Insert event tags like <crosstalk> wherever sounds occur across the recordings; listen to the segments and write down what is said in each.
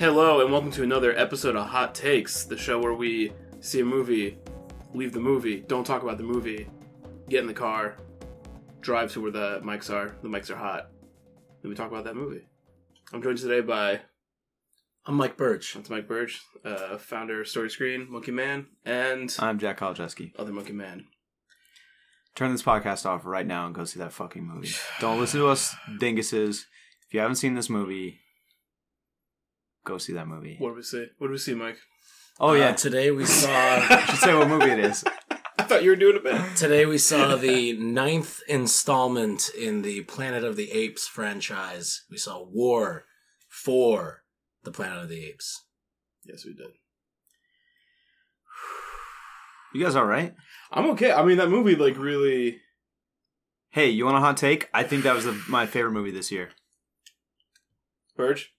Hello, and welcome to another episode of Hot Takes, the show where we see a movie, leave the movie, don't talk about the movie, get in the car, drive to where the mics are. The mics are hot. Then we talk about that movie. I'm joined today by I'm Mike Birch. that's Mike Birch, uh, founder of Story Screen, Monkey Man, and I'm Jack Kolcheski. other Monkey Man. Turn this podcast off right now and go see that fucking movie. Don't listen to us dinguses. If you haven't seen this movie, go see that movie. What do we see? What do we see, Mike? Oh Uh, yeah, today we <laughs> saw I should say what movie it is. I thought you were doing a bit. today we saw the ninth installment in the Planet of the Apes franchise. We saw War for the Planet of the Apes. Yes, we did. You guys all right? I'm okay. I mean, that movie, like, really. Hey, you want a hot take? I think that was the, my favorite movie this year. Birch,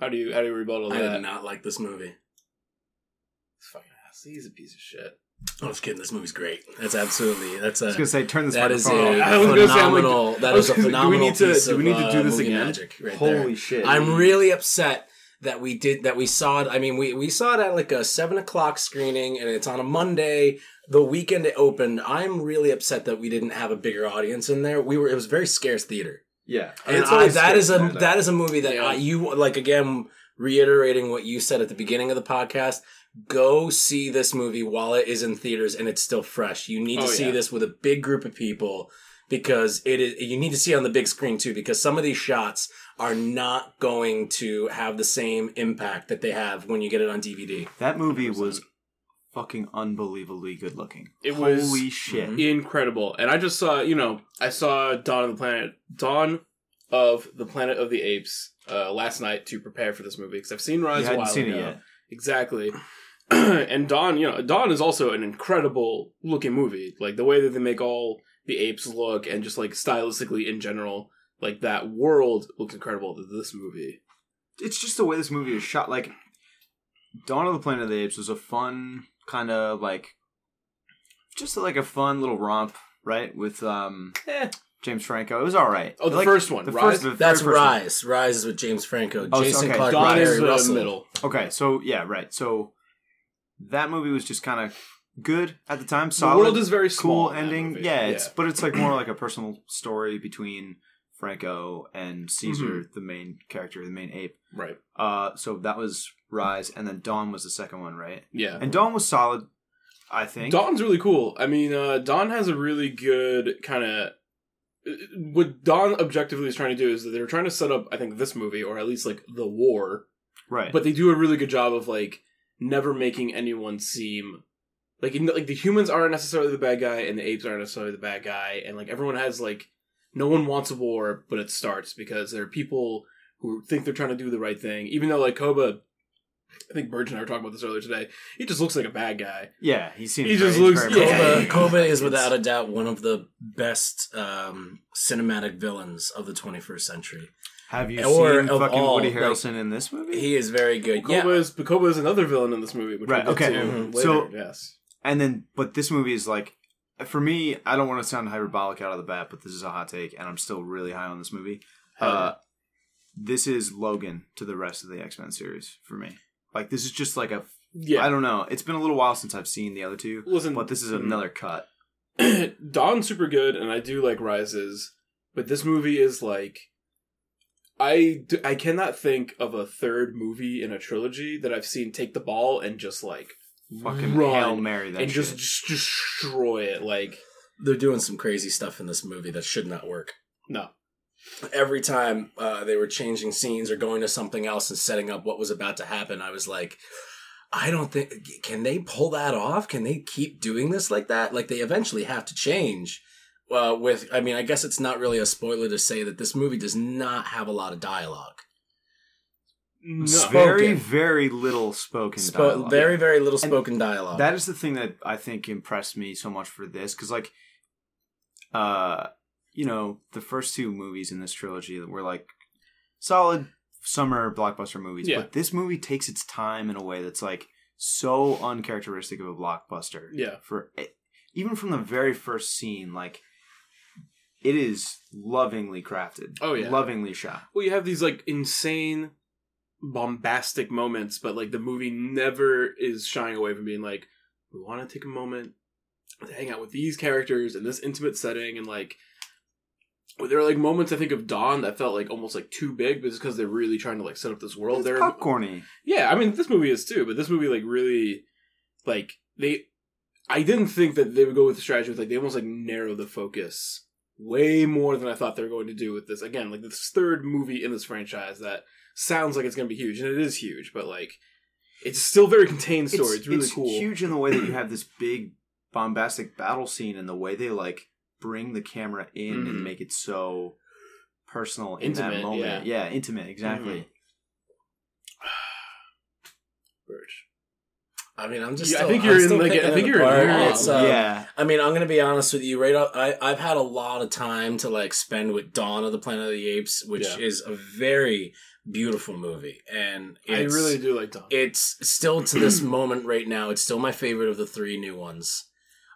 how do you how do you rebuttal I that? did not like this movie. This fucking ass. He's a piece of shit. I was kidding. This movie's great. That's absolutely that's I was gonna say, turn this that is a off. I was gonna say, I'm like- phenomenal. I that was is a gonna say, do we phenomenal need to- piece do we need to do uh, this movie again? Magic right Holy there. shit! I'm really upset that we did that we saw it. I mean, we we saw it at like a seven o'clock screening, and it's on a Monday. The weekend it opened. I'm really upset that we didn't have a bigger audience in there. We were it was very scarce theater, yeah. and It's I, that is a scarce, that is a movie that Yeah. I, you like again reiterating what you said at the beginning of the podcast. Go see this movie while it is in theaters and it's still fresh. You need to Oh, see yeah. this with a big group of people because it is you need to see it on the big screen too because some of these shots are not going to have the same impact that they have when you get it on DVD. That movie was fucking unbelievably good looking. It was Holy shit! Mhm. incredible. And I just saw, you know, I saw Dawn of the Planet, Dawn of the Planet of the Apes uh, last night to prepare for this movie because I've seen Rise You a hadn't while seen ago. it yet. Exactly. <clears throat> and Dawn, you know, Dawn is also an incredible looking movie. Like the way that they make all the apes look and just like stylistically in general, like that world looks incredible to this movie. it's just the way this movie is shot. Like Dawn of the Planet of the Apes was a fun kind of like, just like a fun little romp, right? With um Eh. James Franco. It was all right. Oh, the Like, first one, The Rise? first, the That's very first one. Rise. Rise is with James Franco, Oh, Jason okay. Clark, Dawn Barry is the Russell. middle. Okay, so yeah, right. So that movie was just kind of good at the time. The Solid, world is very small. cool ending. movie. Yeah, it's but it's like more like a personal story between Franco and Caesar, Mm-hmm. the main character, the main ape. right. Uh, so that was Rise, and then Dawn was the second one, right? Yeah. And Dawn was solid, I think. Dawn's really cool. I mean, uh, Dawn has a really good kind of. What Dawn objectively is trying to do is that they're trying to set up, I think, this movie, or at least like the war, right? but they do a really good job of like never making anyone seem like in- like the humans aren't necessarily the bad guy and the apes aren't necessarily the bad guy, and like everyone has like no one wants a war, but it starts because there are people who think they're trying to do the right thing, even though like Koba. I think Birch and I were talking about this earlier today. He just looks like a bad guy. yeah, he seems. He very- just looks- very yeah. Koba, much- Koba is without a doubt one of the best um, cinematic villains of the 21st century. Have you or seen of fucking all, Woody like- Harrelson in this movie? He is very good. Koba yeah, is Koba is another villain in this movie, which Right, we'll get okay. to Mhm. later. So- yes, And then, but this movie is like, for me, I don't want to sound hyperbolic out of the bat, but this is a hot take, and I'm still really high on this movie. Uh, this is Logan to the rest of the X Men series for me. Like, this is just like a, yeah. I don't know. It's been a little while since I've seen the other two, Listen, but this is mm. another cut. <clears throat> Dawn's super good, and I do like Rises, but this movie is like, I, do, I cannot think of a third movie in a trilogy that I've seen take the ball and just like Fucking run Hail Mary that and shit. just, just destroy it. Like they're doing some crazy stuff in this movie that should not work. no, Every time uh, they were changing scenes or going to something else and setting up what was about to happen, I was like, I don't think can they pull that off? Can they keep doing this like that? Like they eventually have to change. Uh, with, I mean, I guess it's not really a spoiler to say that this movie does not have a lot of dialogue. no. very, very little spoken Spo- dialogue. very, very little And spoken dialogue. That is the thing that I think impressed me so much for this because, like, uh, you know, the first two movies in this trilogy were like solid summer blockbuster movies, Yeah. but this movie takes its time in a way that's like so uncharacteristic of a blockbuster. Yeah. For even from the very first scene, like it is lovingly crafted. Oh, yeah. lovingly shot. Well, you have these like insane bombastic moments, but like the movie never is shying away from being like, we want to take a moment to hang out with these characters in this intimate setting, and like there are like moments I think of Dawn that felt like almost like too big, but it's because they're really trying to like set up this world. It's There, popcorny. yeah, I mean this movie is too, but this movie like really like they. I didn't think that they would go with the strategy with like they almost like narrow the focus way more than I thought they were going to do with this. Again, like this third movie in this franchise that sounds like it's going to be huge, and it is huge, but like it's still very contained story. It's, really cool. huge in the way that you have this big bombastic battle scene and the way they like bring the camera in Mhm. and make it so personal in Intimate, that moment. yeah. Yeah, intimate, exactly. <sighs> Mhm. Birch. I mean, I'm just. Yeah, I still- think I'm you're in, still like, I think you're in apart. awe. It's, um, yeah. I mean, I'm gonna be honest with you. Right, off, I I've had a lot of time to like spend with Dawn of the Planet of the Apes, which Yeah. is a very beautiful movie, and I really do like Dawn. It's still to this <clears throat> moment right now. It's still my favorite of the three new ones.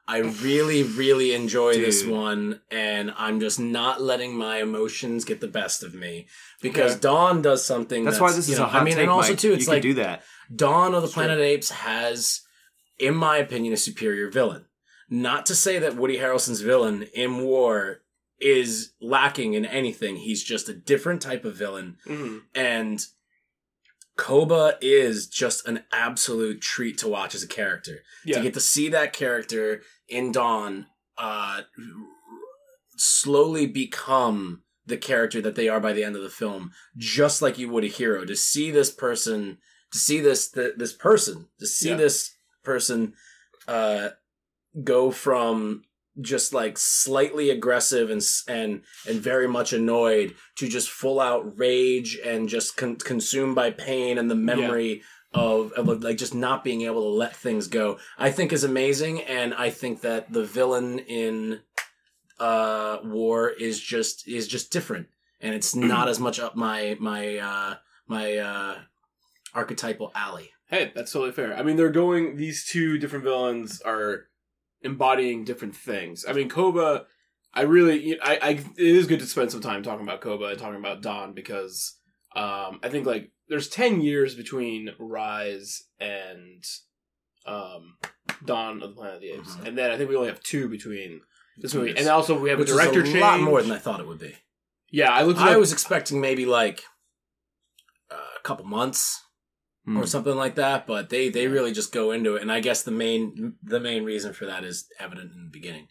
I really, really enjoy this one, and I'm just not letting my emotions get the best of me because Okay. Dawn does something. That's, That's, why this is know, a hot I mean, take, and also Mike. too, it's you like do that. Dawn of the. Planet Apes has, in my opinion, a superior villain. Not to say that Woody Harrelson's villain in War is lacking in anything. He's just a different type of villain. Mhm. And Koba is just an absolute treat to watch as a character. Yeah. To get to see that character in Dawn uh, slowly become the character that they are by the end of the film, just like you would a hero. To see this person, to see this th- this person, to see Yeah. this person uh, go from just like slightly aggressive and and and very much annoyed to just full out rage and just con- consumed by pain and the memory of, of like just not being able to let things go i think is amazing and i think that the villain in uh war is just is just different and it's <clears throat> not as much up my my uh my uh archetypal alley Hey, that's totally fair. I mean, they're going. These two different villains are embodying different things. I mean, Koba. I really, I, I, it is good to spend some time talking about Koba and talking about Dawn because um, I think like there's ten years between Rise and um, Dawn of the Planet of the Apes, Mhm. and then I think we only have two between this movie, years. and also we have which a director is a change. lot more than i thought it would be yeah, I looked. I up. was expecting maybe like uh, a couple months Hmm. or something like that but they they really just go into it and i guess the main the main reason for that is evident in the beginning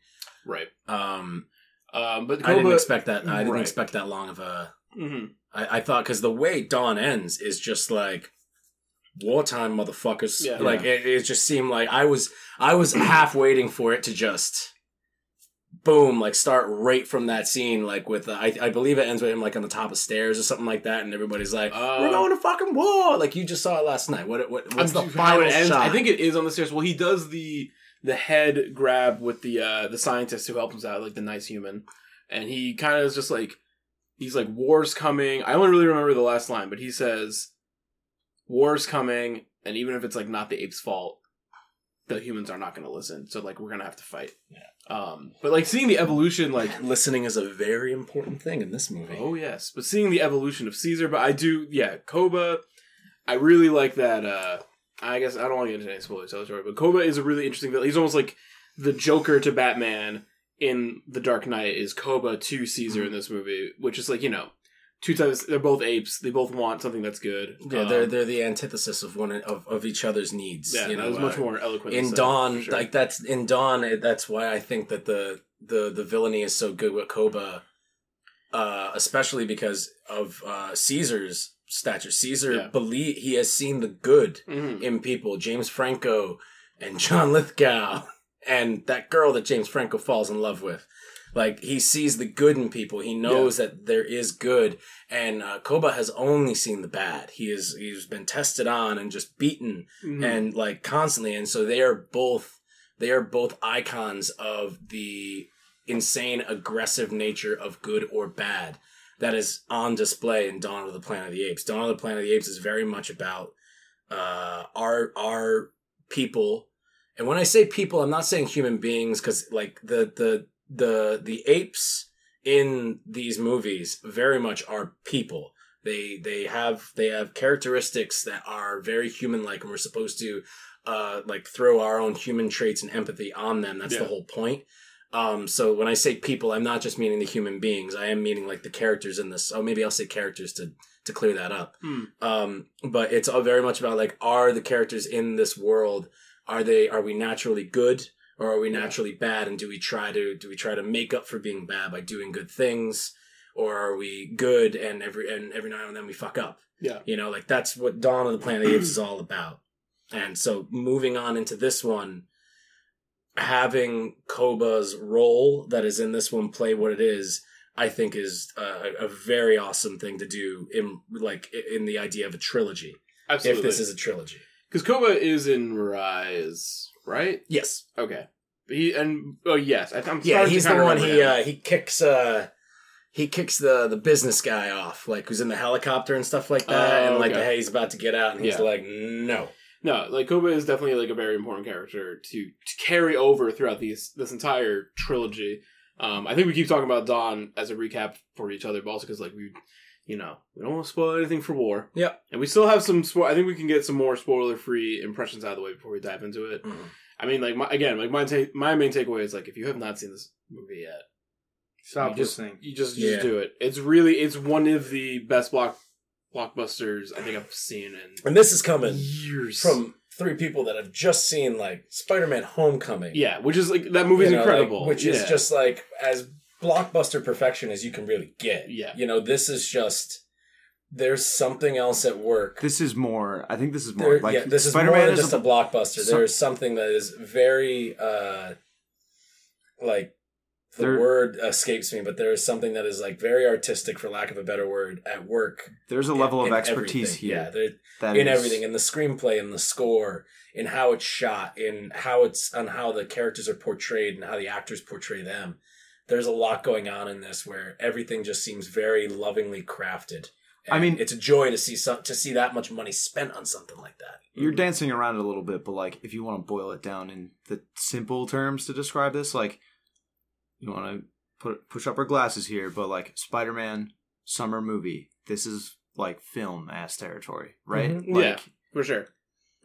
right, um um, but Koba, i didn't expect that i didn't Right. expect that long of a Mhm. I, I thought because the way Dawn ends is just like wartime, motherfuckers. Yeah. like it, it just seemed like I was I was <clears throat> half waiting for it to just boom, like start right from that scene, like with uh, I I believe it ends with him like on the top of stairs or something like that, and everybody's like, Uh, "We're going to fucking war!" Like you just saw it last night. What what what's the I'm- how final it ends- shot? I think it is on the stairs. Well, he does the the head grab with the uh the scientist who helps him out, like the nice human, and he kind of is just like he's like war's coming. I only really remember the last line, but he says war's coming, and even if it's like not the ape's fault, the humans are not going to listen. So like we're gonna have to fight. Yeah. Um, but like seeing the evolution, like <laughs> listening is a very important thing in this movie. Oh yes, but seeing the evolution of Caesar, but I do, yeah, Koba. I really like that. uh I guess I don't want to get into any spoilers, tell the story, but Koba is a really interesting villain. He's almost like the Joker to Batman in The Dark Knight is Koba to Caesar in this movie, which is like you know, two types. They're both apes. They both want something that's good. Yeah, Um, they're they're the antithesis of one of, of each other's needs. yeah. you that was much uh, more eloquent in Dawn, sure. like that's in Dawn. That's why I think that the the the villainy is so good with Koba, uh, especially because of uh, Caesar's stature. Caesar Yeah. believe he has seen the good Mhm. in people. James Franco and John Lithgow and that girl that James Franco falls in love with. Like he sees the good in people. He knows that there is good, and uh, Koba has only seen the bad. He is he's been tested on and just beaten Mhm. and like constantly and so they are both they are both icons of the insane aggressive nature of good or bad that is on display in Dawn of the Planet of the Apes. Dawn of the Planet of the Apes is very much about uh our our people and when I say people I'm not saying human beings cuz like the the the the apes in these movies very much are people They they have they have characteristics that are very human like, and we're supposed to uh like throw our own human traits and empathy on them. That's the whole point. Um, so when I say people, I'm not just meaning the human beings. I am meaning like the characters in this. Oh, maybe I'll say characters to to clear that up. Hmm. Um, but it's all very much about like, are the characters in this world are they are we naturally good or are we naturally bad? And do we try to do we try to make up for being bad by doing good things, or are we good and every and every now and then we fuck up? Yeah. You know, like that's what Dawn of the Planet of the Apes is all about. And so moving on into this one, having Koba's role that is in this one play what it is, I think is a, a very awesome thing to do in like in the idea of a trilogy. Absolutely. If this is a trilogy, because Koba is in Rise, right? yes, Okay. He and oh yes, I, I'm yeah, he's the one. He uh, he kicks uh he kicks the the business guy off, like who's in the helicopter and stuff like that, Oh, and like okay. hey, he's about to get out, and he's Yeah. like, no, No, like Koba is definitely like a very important character to to carry over throughout these this entire trilogy. Um, I think we keep talking about Dawn as a recap for each other, but also because like we, you know, we don't want to spoil anything for War. Yep. And we still have some. Spo- I think we can get some more spoiler free impressions out of the way before we dive into it. Mhm. I mean, like my, again, like my ta- my main takeaway is like if you have not seen this movie yet, Stop you just listening. you just, just Yeah. do it. It's really it's one of the best block blockbusters I think I've seen in and this is coming years from three people that have just seen like Spider-Man: Homecoming. Yeah, which is like that movie's You know, like, incredible. which is just like as blockbuster perfection as you can really get. Yeah. you know, this is just there's something else at work. This is more. I think this is more There, like yeah, this is Spider-Man more than is just a, blockbuster. some- There's something that is very, uh, like, the There- word escapes me, but there is something that is like very artistic, for lack of a better word, at work. There's a level in- of in expertise everything. here. Yeah, there, that in is- everything, in the screenplay, in the score, in how it's shot, in how it's on how the characters are portrayed, and how the actors portray them. There's a lot going on in this where everything just seems very lovingly crafted. I mean- it's a joy to see some, to see that much money spent on something like that. You're dancing around it a little bit, but like if you want to boil it down in the simple terms to describe this, like you want to put push up our glasses here, but like Spider-Man summer movie, this is like film ass territory, right? Mhm. Like, Yeah. for sure.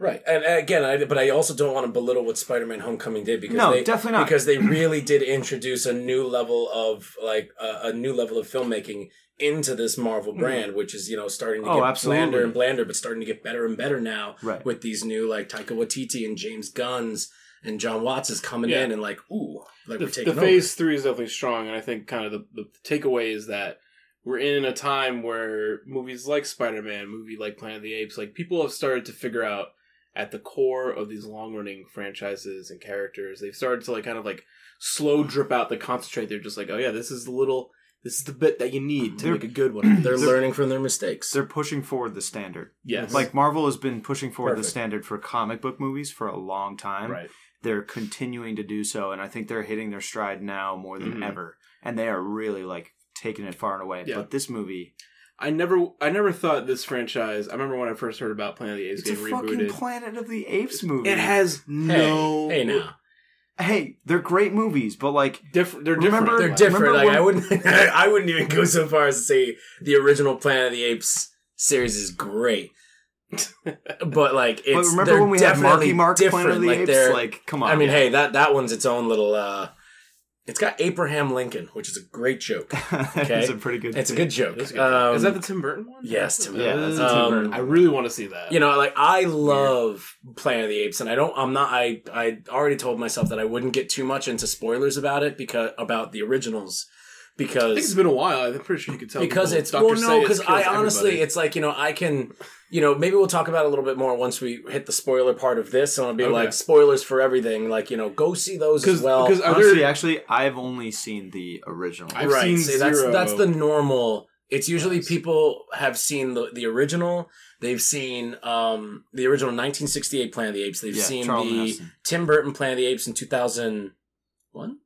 Right, and, and again, I, but I also don't want to belittle what Spider-Man: Homecoming did because No, they definitely not. because they really did introduce a new level of like a, a new level of filmmaking into this Marvel mm-hmm. brand, which is you know starting to. Oh, get absolutely. blander and blander, but starting to get better and better now Right. with these new like Taika Waititi and James Gunn's and Jon Watts is coming Yeah. in and like ooh, like The, we're taking the over. phase three is definitely strong, and I think kind of the, the takeaway is that we're in a time where movies like Spider Man, movie like Planet of the Apes, like people have started to figure out at the core of these long running franchises and characters, they've started to like kind of like slow drip out the concentrate. They're just like, oh yeah, this is the little, this is the bit that you need to They're- make a good one. They're <clears throat> They're- learning from their mistakes. They're pushing forward the standard. yes, Like Marvel has been pushing forward Perfect. the standard for comic book movies for a long time. right. They're continuing to do so, and I think they're hitting their stride now more than Mhm. ever. And they are really like taking it far and away. Yeah. But this movie, I never, I never thought this franchise. I remember when I first heard about Planet of the Apes it's a getting fucking rebooted. Planet of the Apes movie. It has no. hey, hey now. Hey, they're great movies, but like Different. They're Remember- different. They're different. remember Like I wouldn't, <laughs> I wouldn't even go so far as to say the original Planet of the Apes series is great. <laughs> but like, it's but remember they're when we had definitely Marky Mark different. Planet of the like Apes? Like, come on. I mean, hey, that that one's its own little. uh It's got Abraham Lincoln, which is a great joke. Okay? <laughs> it's a pretty good. It's a good joke. That's a good Um, is that the Tim Burton one? yes, Tim Yeah, Burton. that's a Tim Um, Burton. I really want to see that. You know, like I love Planet of the Apes, and I don't. I'm not. I I already told myself that I wouldn't get too much into spoilers about it because about the originals I think it's because been a while. I'm pretty sure you could tell because people. it's Dr. well no because I honestly everybody. it's like you know I can you know maybe we'll talk about it a little bit more once we hit the spoiler part of this and I'll be Okay. like spoilers for everything like you know go see those as well. because other- Honestly, actually, I've only seen the original. I've right. seen see, that's zero. that's the normal. It's usually Yes. people have seen the the original. They've seen um the original 1968 Planet of the Apes. They've Yeah, seen Charlton the Heston. Tim Burton Planet of the Apes in 2001,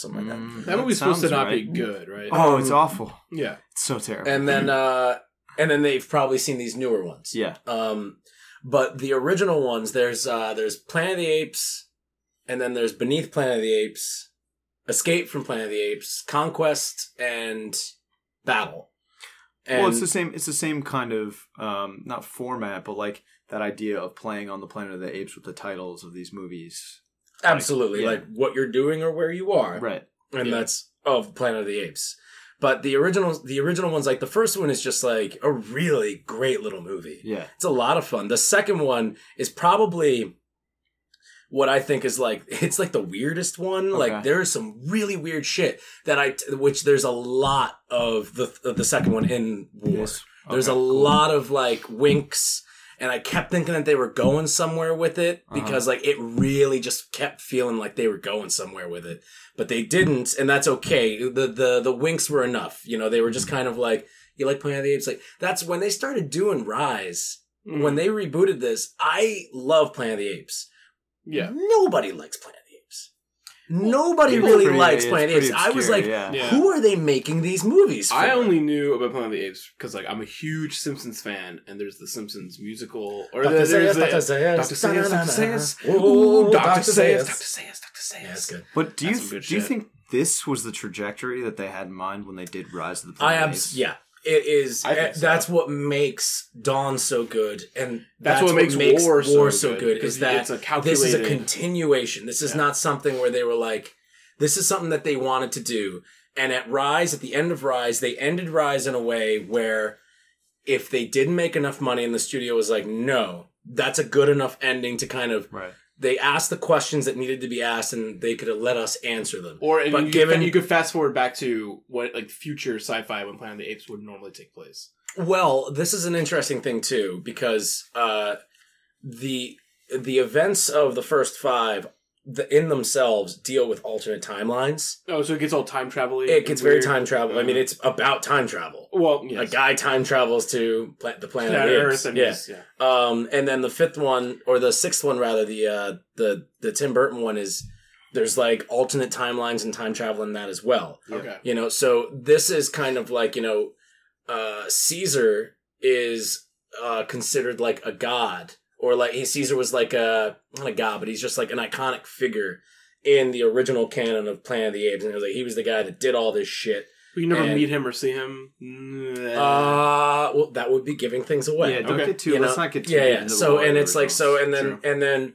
something like that. Mm, that movie's supposed to not right. be good, right? Oh, Um, it's awful. yeah. It's so terrible. And then uh and then they've probably seen these newer ones. yeah, Um, but the original ones, there's uh, there's Planet of the Apes, and then there's Beneath Planet of the Apes, Escape from Planet of the Apes, Conquest, and Battle. And well, it's the same. It's the same kind of um, not format, but like that idea of playing on the Planet of the Apes with the titles of these movies. Absolutely yeah. like what you're doing or where you are. Right. and Yeah. that's of Planet of the Apes. But the original, the original ones, like the first one, is just like a really great little movie. Yeah. It's a lot of fun. The second one is probably what I think is like <laughs> it's like the weirdest one. Like there's some really weird shit that I, which there's a lot of the of the second one in War. Yes. There's a cool. lot of like winks, and I kept thinking that they were going somewhere with it Uh-huh. because like it really just kept feeling like they were going somewhere with it, but they didn't, and that's okay. The the the winks were enough. You know, they were just Mm-hmm. kind of like you like Planet of the Apes. Like that's when they started doing Rise. Mm. When they rebooted this, I love Planet of the Apes. yeah, Nobody likes Planet the Apes. Nobody People really pretty- likes it's Planet of the Apes. pretty I was obscure, like, yeah. Yeah. who are they making these movies for? I only knew about Planet of the Apes because like I'm a huge Simpsons fan, and there's the Simpsons musical, or Dr. there's the Dr. Zaius, Dr. Zaius, Dr. Zaius, Ooh, Ooh, Dr. Dr. Zaius, Zaius. Dr. Zaius, Dr. Zaius. Yeah, that's good. But do you That's some good do you shit. think this was the trajectory that they had in mind when they did Rise of the I Planet of am, the Apes? yeah. It is. Eh, so. That's what makes Dawn so good, and That's what makes War so good, Is that it's a this is a continuation. This is Yeah. not something where they were like, this is something that they wanted to do. And at Rise, at the end of Rise, they ended Rise in a way where if they didn't make enough money, and the studio was like, no, that's a good enough ending to kind of. Right. They asked the questions that needed to be asked, and they could have let us answer them. Or But you, given- could, you could fast forward back to what like future sci-fi when Planet of the Apes would normally take place. Well, this is an interesting thing too because uh, the the events of the first five, the, in themselves, deal with alternate timelines. Oh, so it gets all time travel. It gets very time travel. I mean, it's about time travel. well, yes. A guy time travels to pla- the planet Planet Earth and yeah. yes, yeah. Um, and then the fifth one or the sixth one rather, the uh, the the Tim Burton one is there's like alternate timelines and time travel in that as well. Okay. You know, so this is kind of like, you know, uh, Caesar is uh, considered like a god, or like he, Caesar was like a, not a god, but he's just like an iconic figure in the original canon of Planet of the Apes. And it was like he was the guy that did all this shit. We never And- meet him or see him. Nah. Uh, well, that would be giving things away. Yeah, don't Okay. get too. You let's not get too. yeah, deep yeah. into So and it's like so, and then True. and then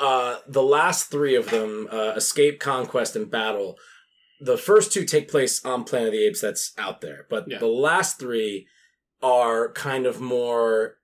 uh, the last three of them, uh, escape, conquest, and battle. The first two take place on Planet of the Apes. That's out there, but Yeah. the last three are kind of more.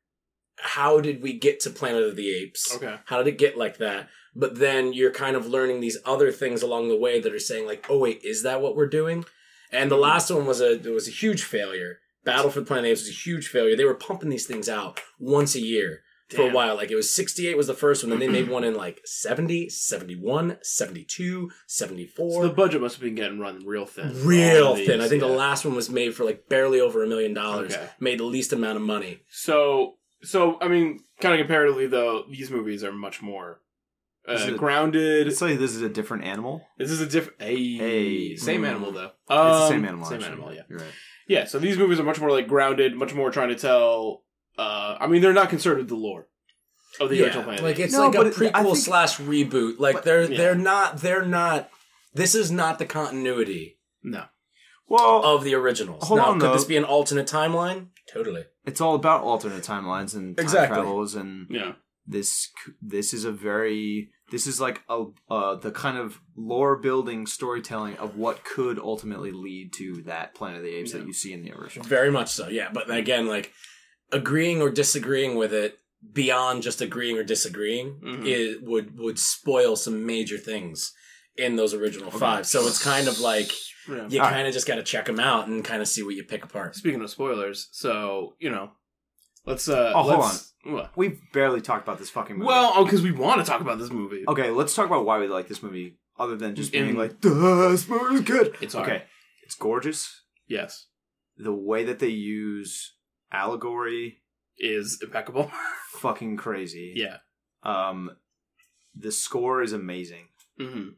How did we get to Planet of the Apes? Okay. How did it get like that? But then you're kind of learning these other things along the way that are saying like, oh wait, is that what we're doing? And the Mm-hmm. last one was a it was a huge failure. Battle for the Planet of the Apes was a huge failure. They were pumping these things out once a year for a while. Like it was 68 was the first one, then they made <clears throat> one in like 70, 71, 72, 74. So the budget must have been getting run real thin. Real of these, thin. I think yeah. the last one was made for like barely over a million dollars. Okay. Made the least amount of money. So, so I mean, kind of comparatively though, these movies are much more uh, it- grounded. It's like this is a different animal. This is a different. Hey, Hey. same Mm. animal though. it's the Um, same animal. Same actually. animal. Yeah. You're right. Yeah. So these movies are much more like grounded, much more trying to tell. Uh, I mean, they're not concerned with the lore of the original Planet. like it's No, like a but it- I prequel think- slash reboot. Like But- they're Yeah. they're not they're not. This is not the continuity no. Well, of the originals. Hold now, on, could though. this be an alternate timeline? Totally. It's all about alternate timelines and time Exactly. travels, and Yeah. this this is a very this is like a uh, the kind of lore building storytelling of what could ultimately lead to that Planet of the Apes Yeah. that you see in the original. Very much so. Yeah, but again, like agreeing or disagreeing with it beyond just agreeing or disagreeing Mhm. it would would spoil some major things in those original five. So it's kind of like Yeah. you All right. kind of just got to check them out and kind of see what you pick apart. Speaking of spoilers, so you know, let's. uh Oh, hold let's, What? We've barely talked about this fucking movie. Well, oh, because we want to talk about this movie. okay, let's talk about why we like this movie, other than just being In- like, "Duh, this movie's good." It's hard. okay. It's gorgeous. Yes, The way that they use allegory, is impeccable. <laughs> fucking crazy. yeah. Um, the score is amazing. hmm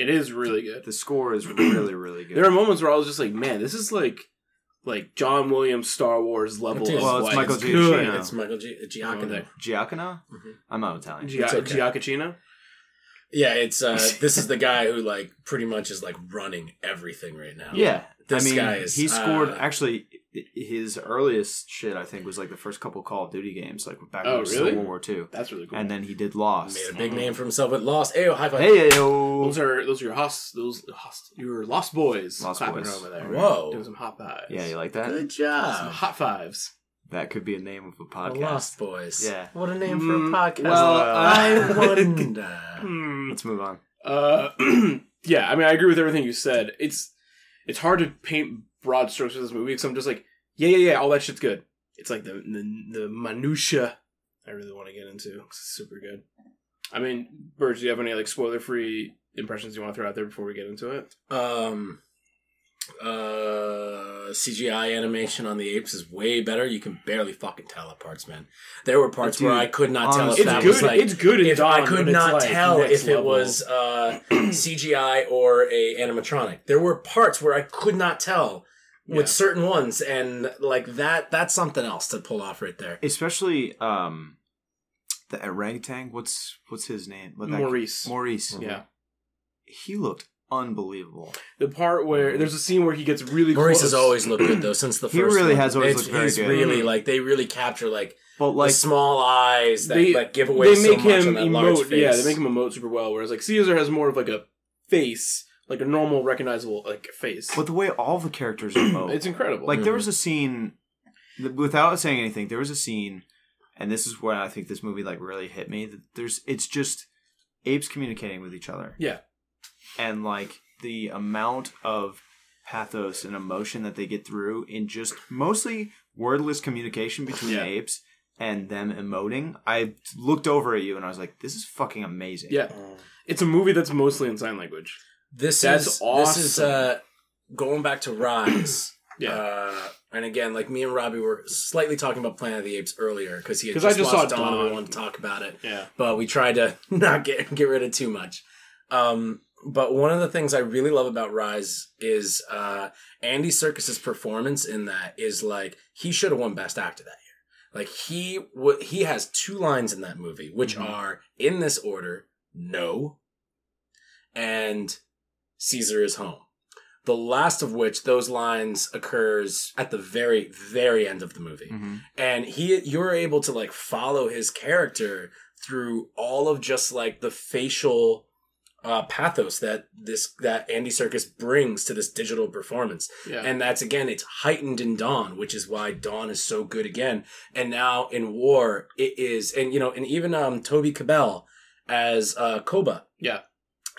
It is really good. The score is really, really good. There are moments where I was just like, man, this is like like John Williams Star Wars level. It is. of, Well, it's like, Michael good. Giacchino. It's Michael G- Giacchino. Giacono? Mhm. I'm not Italian. Gia- It's okay. Giacchino? Yeah, it's uh <laughs> this is the guy who like pretty much is like running everything right now. yeah, This I mean, guy is, he scored. uh, actually, his earliest shit, I think, was like the first couple Call of Duty games, like back when Oh, he really? World War II. That's really cool. And then he did Lost. Made a big name for himself with Lost. Ayo, high five. Hey yo. those are those are your host those host, your lost boys Lost boys. over there. Whoa. doing some hot fives. Yeah, you like that? Good some job. hot fives. That could be a name of a The podcast. Lost Boys. Yeah. What a name for a Mm, podcast. well, I <laughs> uh, wonder. <laughs> Hmm. Let's move on. Uh, <clears throat> yeah, I mean, I agree with everything you said. It's it's hard to paint broad strokes for this movie because I'm just like, yeah, yeah, yeah, all that shit's good. It's like the the, the minutia I really want to get into. It's super good. I mean, Birch, do you have any like spoiler free impressions you want to throw out there before we get into it? Um, uh, CGI animation on the apes is way better. You can barely fucking tell at parts, man. There were parts Dude, where I could not tell if honestly- It's that good. was like. it's good. In if Dawn, I could not like, tell next if it was uh, <clears throat> CGI or a animatronic. There were parts where I could not tell Yeah. with certain ones, and like that, that's something else to pull off right there. Especially um the orangutan. What's what's his name? What that- Maurice. Maurice. Yeah, He looked unbelievable. the part where there's a scene where he gets really Maurice close. has always looked good though since the first. He really one. has always It's- looked very he's good. really like they really capture like, But like the small eyes that They- like give away they so make much him on that large emote. face. Yeah, they make him emote super well. Whereas like Caesar has more of like a face, like a normal recognizable like face. but the way all the characters <clears throat> emote. it's incredible. Like there was mm-hmm. a scene, without saying anything, there was a scene, and this is where I think this movie like really hit me. That there's, it's just apes communicating with each other, yeah, and like the amount of pathos and emotion that they get through in just mostly wordless communication between Yeah. apes and them emoting. I looked over at you and I was like, "This is fucking amazing." yeah. It's a movie that's mostly in sign language. This That's is this is awesome. uh, going back to Rise. <clears throat> Yeah. Uh, and again, like me and Robbie were slightly talking about Planet of the Apes earlier because he had 'Cause just, I just watched saw Dawn and we wanted to talk about it. Yeah, but we tried to <laughs> not get get rid of too much. Um, but one of the things I really love about Rise is uh, Andy Serkis's performance in that is like he should have won Best Actor that year. Like he w- he has two lines in that movie, which Mhm. are in this order: no, and Caesar is home. The last of which those lines occurs at the very very end of the movie Mhm. and he you're able to like follow his character through all of just like the facial uh pathos that this that Andy Serkis brings to this digital performance. yeah. And that's again it's heightened in Dawn, which is why Dawn is so good again. And now in War it is and you know and even um Toby Kebbell as uh Koba yeah.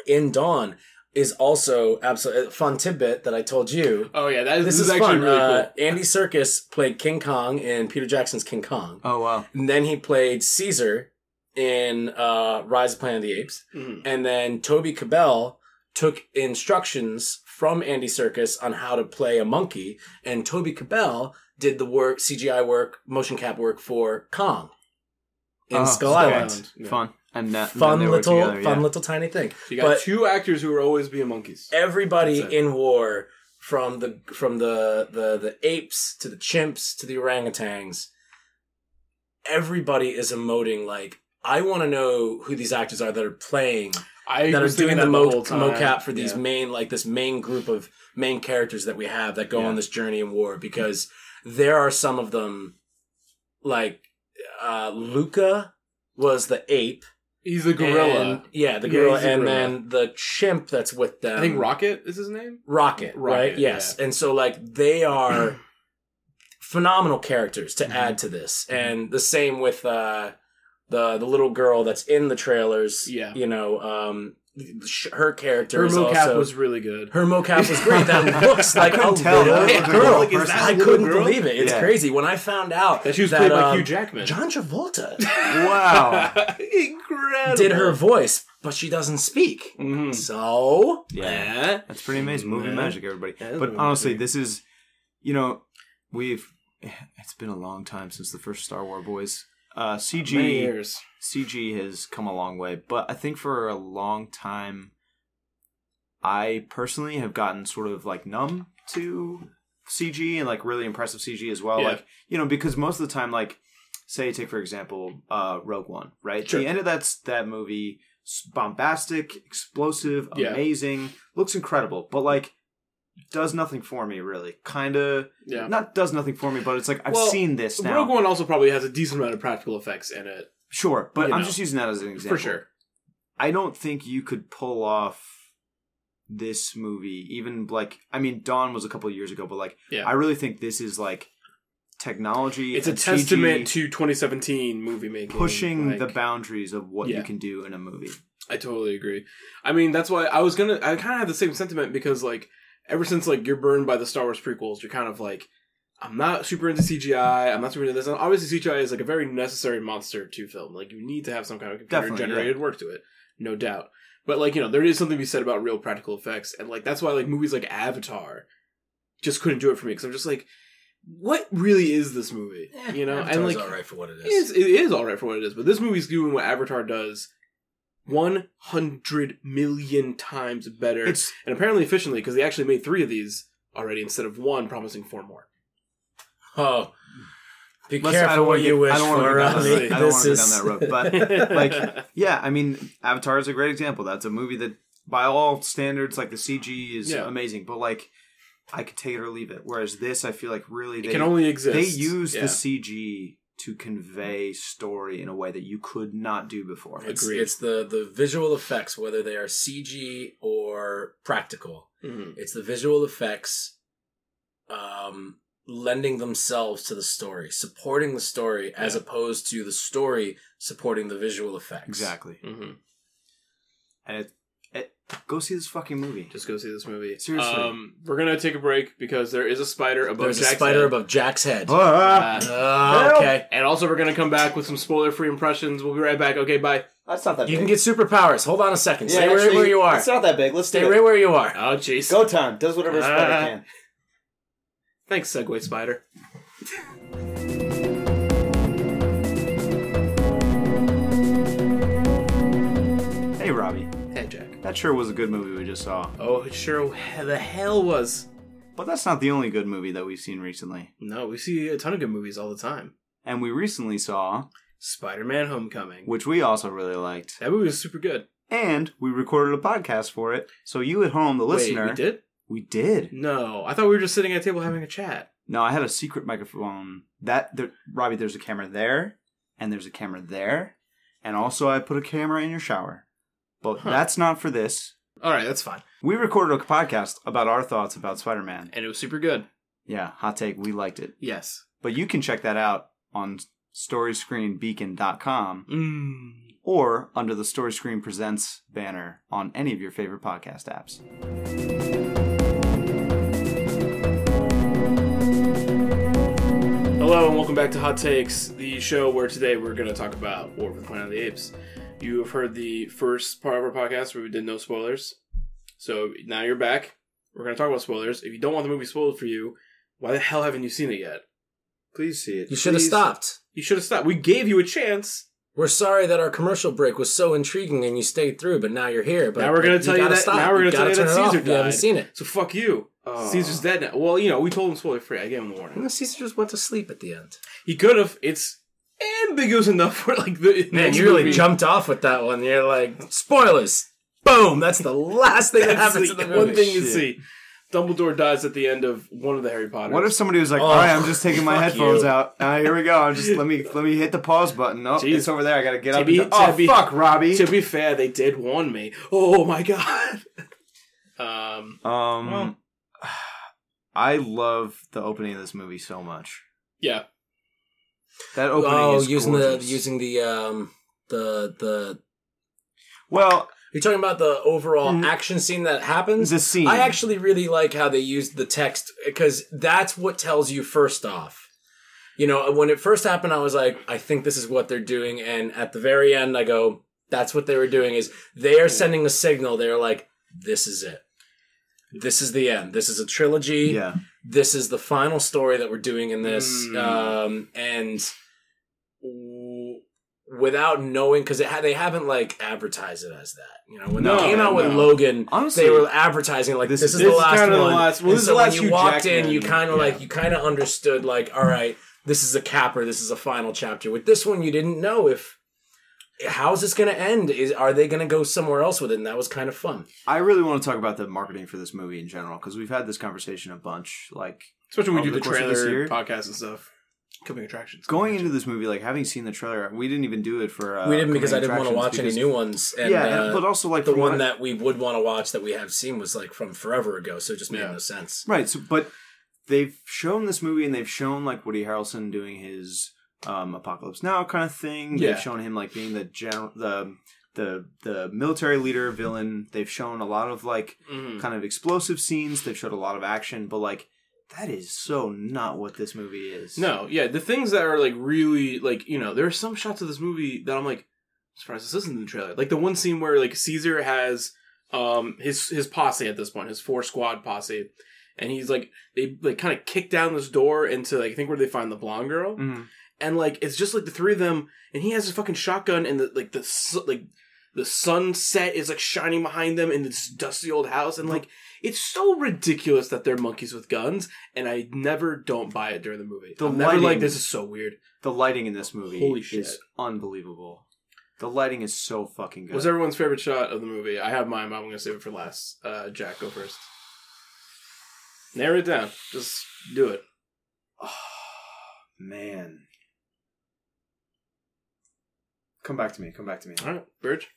in Dawn is also absolutely fun tidbit that I told you. Oh yeah, that is, This, this, is, actually fun. really Uh. Andy Serkis played King Kong in Peter Jackson's King Kong. Oh wow. And then he played Caesar in uh, Rise of Planet of the Apes. Mhm. And then Toby Kebbell took instructions from Andy Serkis on how to play a monkey. And Toby Kebbell did the work, CGI work, motion cap work for Kong in Oh, Skull. Island. Island, yeah. Fun and that, Fun then little, together, fun yeah. little tiny thing. So you got but- two actors who are always being monkeys. Everybody in war, from the from the, the the apes to the chimps to the orangutans, everybody is emoting like I want to know who these actors are that are playing I that are doing thinking the mo- time. mocap for these Yeah. main like this main group of main characters that we have that go Yeah. on this journey in war because there are some of them like uh Luca was the ape He's the gorilla. and- yeah the gorilla the and gorilla. then the chimp that's with them I think Rocket is his name. Rocket, right? Rocket, Yes. And so like they are <clears throat> phenomenal characters to Mhm. add to this. And the same with uh the the little girl that's in the trailers. Yeah. You know, um sh- her character Her is mocap also was really good. her mocap was great. That <laughs> looks like a couldn't tell. little That girl. like, is that I a couldn't girl? believe it. It's Yeah. crazy. When I found out That she was played by um, Hugh Jackman. John Travolta <laughs> Wow. <laughs> Incredible. did her voice, but she doesn't speak. Mhm. So Yeah. That's pretty amazing. Movie Yeah. magic, everybody. But honestly, this is, you know, we've. <sighs> It's been a long time since the first Star Wars boys. Uh, CG Many years. CG has come a long way, but I think for a long time, I personally have gotten sort of like numb to CG and like really impressive CG as well. Yeah. Like you know, because most of the time, like say take for example, uh, Rogue One, right? Sure. The end of that that movie, bombastic, explosive, Yeah. amazing, looks incredible, but like does nothing for me really. Kind of Yeah. not does nothing for me, but it's like I've Well, seen this now. Rogue One also probably has a decent amount of practical effects in it, Sure, but you I'm know. just using that as an example. for sure. I don't think you could pull off this movie even like I mean Dawn was a couple of years ago, but like Yeah. I really think this is like technology. It's a and CG testament to 2017 movie making, pushing like- the boundaries of what Yeah. you can do in a movie. I totally agree. I mean, that's why I was gonna. I kind of have the same sentiment because, like, ever since like you're burned by the Star Wars prequels, you're kind of like, I'm not super into CGI. I'm not super into this. And obviously, CGI is like a very necessary monster to film. Like, you need to have some kind of computer Definitely, generated work to it, no doubt. But like, you know, there is something to be said about real practical effects, and like that's why like movies like Avatar just couldn't do it for me because I'm just like, what really is this movie? Eh, you know, and like all right for what it it is, is. it is all right for what it is, but this movie's doing what Avatar does 100 million times better. It's and apparently efficiently because they actually made three of these already instead of one, promising four more. Oh, be Let's- I careful don't what you get- wish I don't wanna for. go down Ronnie. I don't This wanna go is- down that road, but- <laughs> like- yeah, I mean Avatar is a great example. That's a movie that by all standards like the CG is Yeah. amazing, but like I could take it or leave it. Whereas this I feel like really it they can only exist. they use Yeah. the CG to convey story in a way that you could not do before. It's, Agreed. it's the the visual effects, whether they are CG or practical. Mhm. It's the visual effects um, lending themselves to the story, supporting the story, as opposed to the story supporting the visual effects. Exactly. Mhm. And it, it go see this fucking movie. Just go see this movie. Seriously. Um, we're gonna take a break because there is a spider above There's a spider head. above Jack's head. Ah, Oh, okay. And also, we're gonna come back with some spoiler-free impressions. We'll be right back. Okay, bye. That's not that You big. can get superpowers. Hold on a second. Yeah, Stay right where you are. It's not that big. Let's Stay right it. where you are. Oh, jeez. Go time. Does whatever a spider Ah. can. Thanks, Segway Spider. That sure was a good movie we just saw. Oh, it sure the hell was. But that's not the only good movie that we've seen recently. No, we see a ton of good movies all the time. And we recently saw, Spider-Man: Homecoming. which we also really liked, That movie was super good. and we recorded a podcast for it. So you at home, the listener, Wait, we did? we did. No, I thought we were just sitting at a table having a chat. No, I had a secret microphone. That there, Robbie, there's a camera there, and there's a camera there, and also I put a camera in your shower. But Huh. that's not for this. All right, that's fine. We recorded a podcast about our thoughts about Spider-Man. And it was super good. Yeah, hot take. We liked it. Yes. But you can check that out on storyscreenbeacon.com Mm. or under the Story Screen Presents banner on any of your favorite podcast apps. Hello and welcome back to Hot Takes, the show where today we're going to talk about War for the Planet of the Apes. You have heard the first part of our podcast where we did no spoilers. So now you're back. We're going to talk about spoilers. If you don't want the movie spoiled for you, why the hell haven't you seen it yet? Please see it. You should have Please. stopped. You should have stopped. We gave you a chance. We're sorry that our commercial break was so intriguing and you stayed through, but now you're here. But Now we're gonna tell you gotta that- Stop. now we're gonna tell gotta you turn that it off Caesar if You haven't died. seen it. So fuck you. Oh. Caesar's dead now. Well, you know, we told him spoiler free. I gave him the warning. No, Caesar just went to sleep at the end. He could have. It's ambiguous enough for like the Man, you really movie. jumped off with that one. You're like, spoilers. Boom. That's the last thing that That's happens in the the movie. one thing you Shit. see. Dumbledore dies at the end of one of the Harry Potters. What if somebody was like, Oh, "All right, I'm just taking my headphones you. out. Uh, here we go. I'm just let me let me hit the pause button. Oh, Jeez. it's over there. I gotta get To up. be- and do- oh to be- fuck, Robbie. To be fair, they did warn me. Oh my god. <laughs> um. um, Well- <sighs> I love the opening of this movie so much. Yeah. That opening Oh, is using gorgeous. the using the um the the. well You're talking about the overall Mm. action scene that happens. the scene. I actually really like how they used the text because that's what tells you first off. You know, when it first happened, I was like, I think this is what they're doing, and at the very end, I go, that's what they were doing. Is they are sending a signal. They're like, this is it. This is the end. This is a trilogy. yeah. This is the final story that we're doing in this, Mm. um, and w- without knowing, because ha- they haven't like advertised it as that. You know, when No, they came out with no. Logan, Honestly, they were advertising like this this, is- is this the last kinda the one. last- well, this is the last when you walked in, you kind of yeah. like you kind of understood like, all right, this is a capper, this is a final chapter. With this one, you didn't know if how's this going to end? Is are they going to go somewhere else with it? And that was kind of fun. I really want to talk about the marketing for this movie in general because we've had this conversation a bunch. Like Especially when we do the the course of this trailer year? podcast and stuff. Coming attractions. going into this movie, like having seen the trailer, we didn't even do it for. Uh, we didn't because I coming didn't want to attractions watch any new ones. And, yeah, uh, and- but also like the one I- that we would want to watch that we have seen was like from forever ago, so it just made Yeah. no sense. Right. So, but they've shown this movie and they've shown like Woody Harrelson doing his um, Apocalypse Now kind of thing. Yeah. They've shown him like being the general, the the the military leader villain. They've shown a lot of like Mhm. kind of explosive scenes. They've showed a lot of action, but like that is so not what this movie is. No, yeah, the things that are like really like you know, there are some shots of this movie that I'm like, I'm surprised this isn't in the trailer. Like the one scene where like Caesar has um his his posse at this point, his four squad posse, and he's like they like kind of kick down this door into like I think where they find the blonde girl, Mhm. And like it's just like the three of them, and he has his fucking shotgun, and the like the su- like the sunset is like shining behind them in this dusty old house, and like it's so ridiculous that they're monkeys with guns, and I never don't buy it during the movie. The I'm never like lighting- this is so weird. The lighting in this movie Holy shit. is unbelievable. The lighting is so fucking good. What's everyone's favorite shot of the movie? I have mine, but I'm gonna save it for last. Uh, Jack, go first. Narrow it down. Just do it. Oh, <sighs> man. Come back to me. Come back to me. All right, Birch.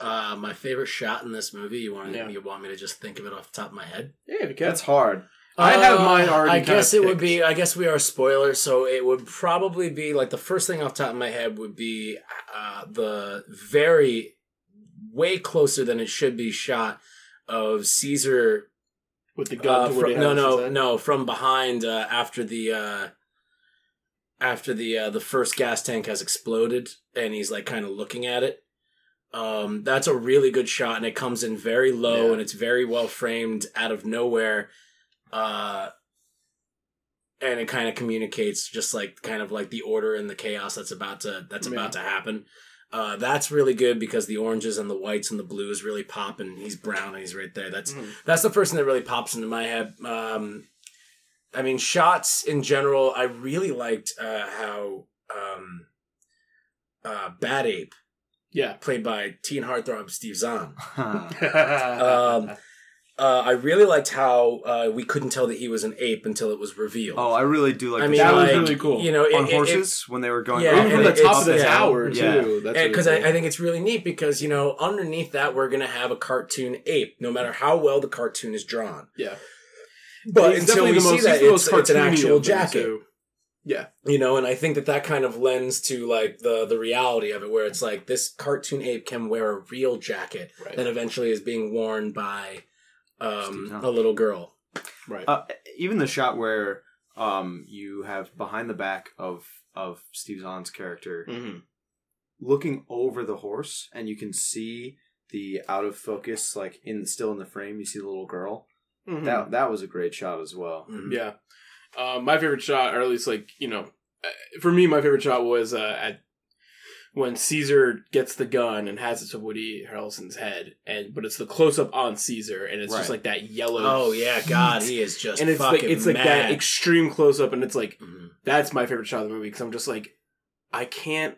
Uh, my favorite shot in this movie. You want Yeah. you want me to just think of it off the top of my head? Yeah, if you. That's hard. I have mine already I kinda guess it would be. I guess we are spoilers, so it would probably be like the first thing off the top of my head would be uh, the very way closer than it should be shot of Caesar. with the gun. Uh, to fro- Woody no, no, no, from behind uh, after the uh, after the uh, the first gas tank has exploded, and he's like kind of looking at it. Um, that's a really good shot, and it comes in very low, Yeah. and it's very well framed out of nowhere. Uh, and it kind of communicates just like kind of like the order and the chaos that's about to that's Yeah. about to happen. Uh, that's really good because the oranges and the whites and the blues really pop, and he's brown and he's right there. That's Mhm. that's the first thing that really pops into my head. Um, I mean, shots in general, I really liked uh, how um, uh, Bad Ape, Yeah. played by teen heartthrob Steve Zahn. <laughs> um, Uh, I really liked how uh, we couldn't tell that he was an ape until it was revealed. oh, I really do like I the mean, that was like, really cool. You know, it, on it- it- horses when they were going. Yeah, up Even the and the- top of the yeah. tower Yeah. too. That's because really I. I think it's really neat because you know underneath that we're gonna have a cartoon ape, no matter how well the cartoon is drawn. yeah. But He's until we see most- that, he's the most it's, it's an actual jacket. too. Yeah. you know and i think that that kind of lends to like the the reality of it where it's like this cartoon ape can wear a real jacket Right. that eventually is being worn by um a little girl Right. Uh, even the shot where um you have behind the back of of Steve Zahn's character hmm looking over the horse, and you can see the out of focus, like in still in the frame. You see the little girl. Mm-hmm. That that was a great shot as well. Mhm. Yeah. Um, my favorite shot, or at least like you know, uh, for me, my favorite shot was uh, at when Caesar gets the gun and has it to Woody Harrelson's head, and but it's the close up on Caesar, and it's just like that yellow. oh yeah god heat. he is just and it's like fucking it's like that extreme close up, and it's like Mhm. that's my favorite shot of the movie because I'm just like, I can't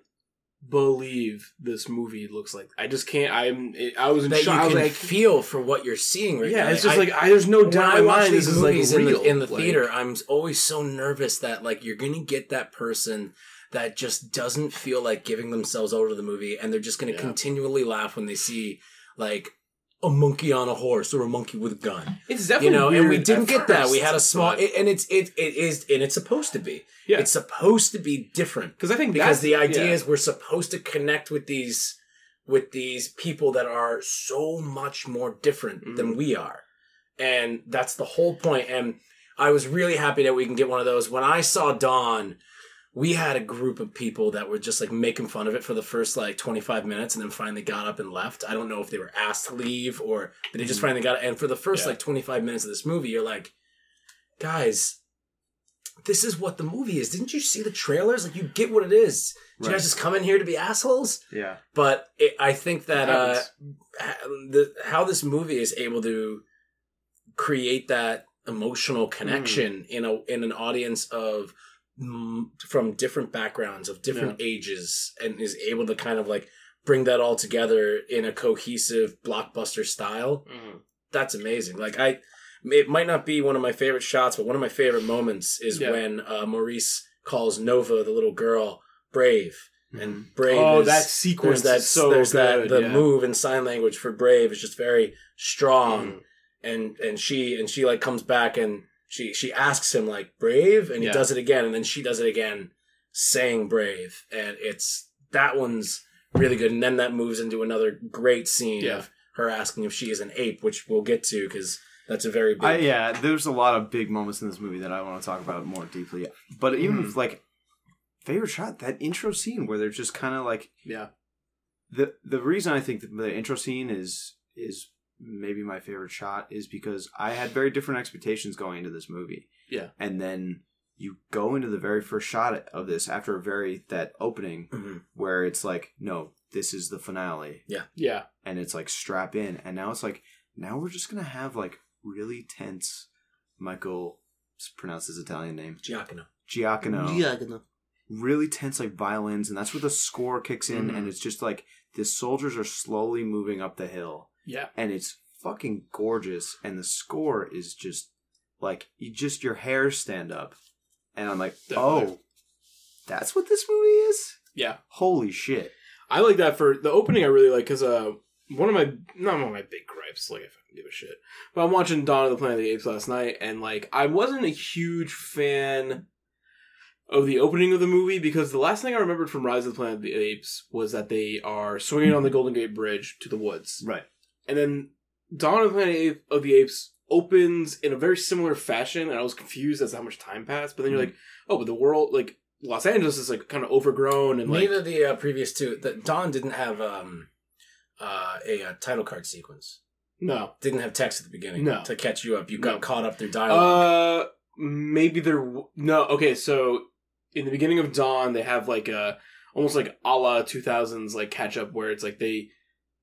believe this movie looks like. I just can't. I'm. I was in that you shock. I was like, feel for what you're seeing right yeah, now it's just I- like I, there's no doubt in my mind this is like movies in the, in the Like, theater, I'm always so nervous that like you're gonna get that person that just doesn't feel like giving themselves over to the movie, and they're just gonna Yeah. continually laugh when they see like a monkey on a horse or a monkey with a gun. It's definitely You know, and we didn't get that. We had a small, it, and it's it it is, and it's supposed to be. Yeah. It's supposed to be different because I think because that's- the idea yeah. is we're supposed to connect with these with these people that are so much more different than Mhm. we are and that's the whole point. point and i was really happy that we can get one of those when i saw dawn we had a group of people that were just like making fun of it for the first like 25 minutes and then finally got up and left. I don't know if they were asked to leave or they just finally got and for the first Yeah. like 25 minutes of this movie you're like guys this is what the movie is. Didn't you see the trailers? Like you get what it is. Did you guys just come in here to be assholes? Yeah. but it, I think that uh, the, how this movie is able to create that emotional connection in a in an audience of mm, from different backgrounds of different ages and is able to kind of like bring that all together in a cohesive blockbuster style Mhm. that's amazing like i it might not be one of my favorite shots but one of my favorite moments is Yeah. when uh, maurice calls nova the little girl brave and brave Oh, is, that sequence there's that is so there's that the yeah. move in sign language for brave is just very strong Mhm. and and she and she like comes back and she she asks him like brave and he Yeah. does it again and then she does it again saying brave and it's that one's really good and then that moves into another great scene Yeah. of her asking if she is an ape which we'll get to because that's a very big I, yeah, there's a lot of big moments in this movie that I want to talk about more deeply. But even Mhm. like favorite shot, that intro scene where they're just kind of like Yeah. the the reason I think the intro scene is is maybe my favorite shot is because I had very different expectations going into this movie. Yeah. And then you go into the very first shot of this after a very that opening Mhm. where it's like, no, this is the finale. Yeah. Yeah. And it's like strap in. And now it's like now we're just gonna have like really tense Michael pronounce his Italian name. Giacomo Giacono really tense like violins and that's where the score kicks in Mhm. and it's just like the soldiers are slowly moving up the hill Yeah. and it's fucking gorgeous and the score is just like you just your hairs stand up and i'm like Definitely. oh that's what this movie is Yeah. holy shit I like that for the opening. I really like because uh, one of my not one of my big gripes. Like, if I can give a shit, but I'm watching Dawn of the Planet of the Apes last night, and like, I wasn't a huge fan of the opening of the movie because the last thing I remembered from Rise of the Planet of the Apes was that they are swinging on the Golden Gate Bridge to the woods, right and then Dawn of the Planet of the Apes opens in a very similar fashion, and I was confused as to how much time passed. But then you're like, oh, but the world, like Los Angeles, is like kind of overgrown and like neither the uh, previous two the Dawn didn't have um uh, a, uh title card sequence no. didn't have text at the beginning No. to catch you up you got No. caught up through dialogue Uh, maybe there. w- No, okay. So in the beginning of Dawn, they have like a almost like a la two thousands like catch up where it's like they,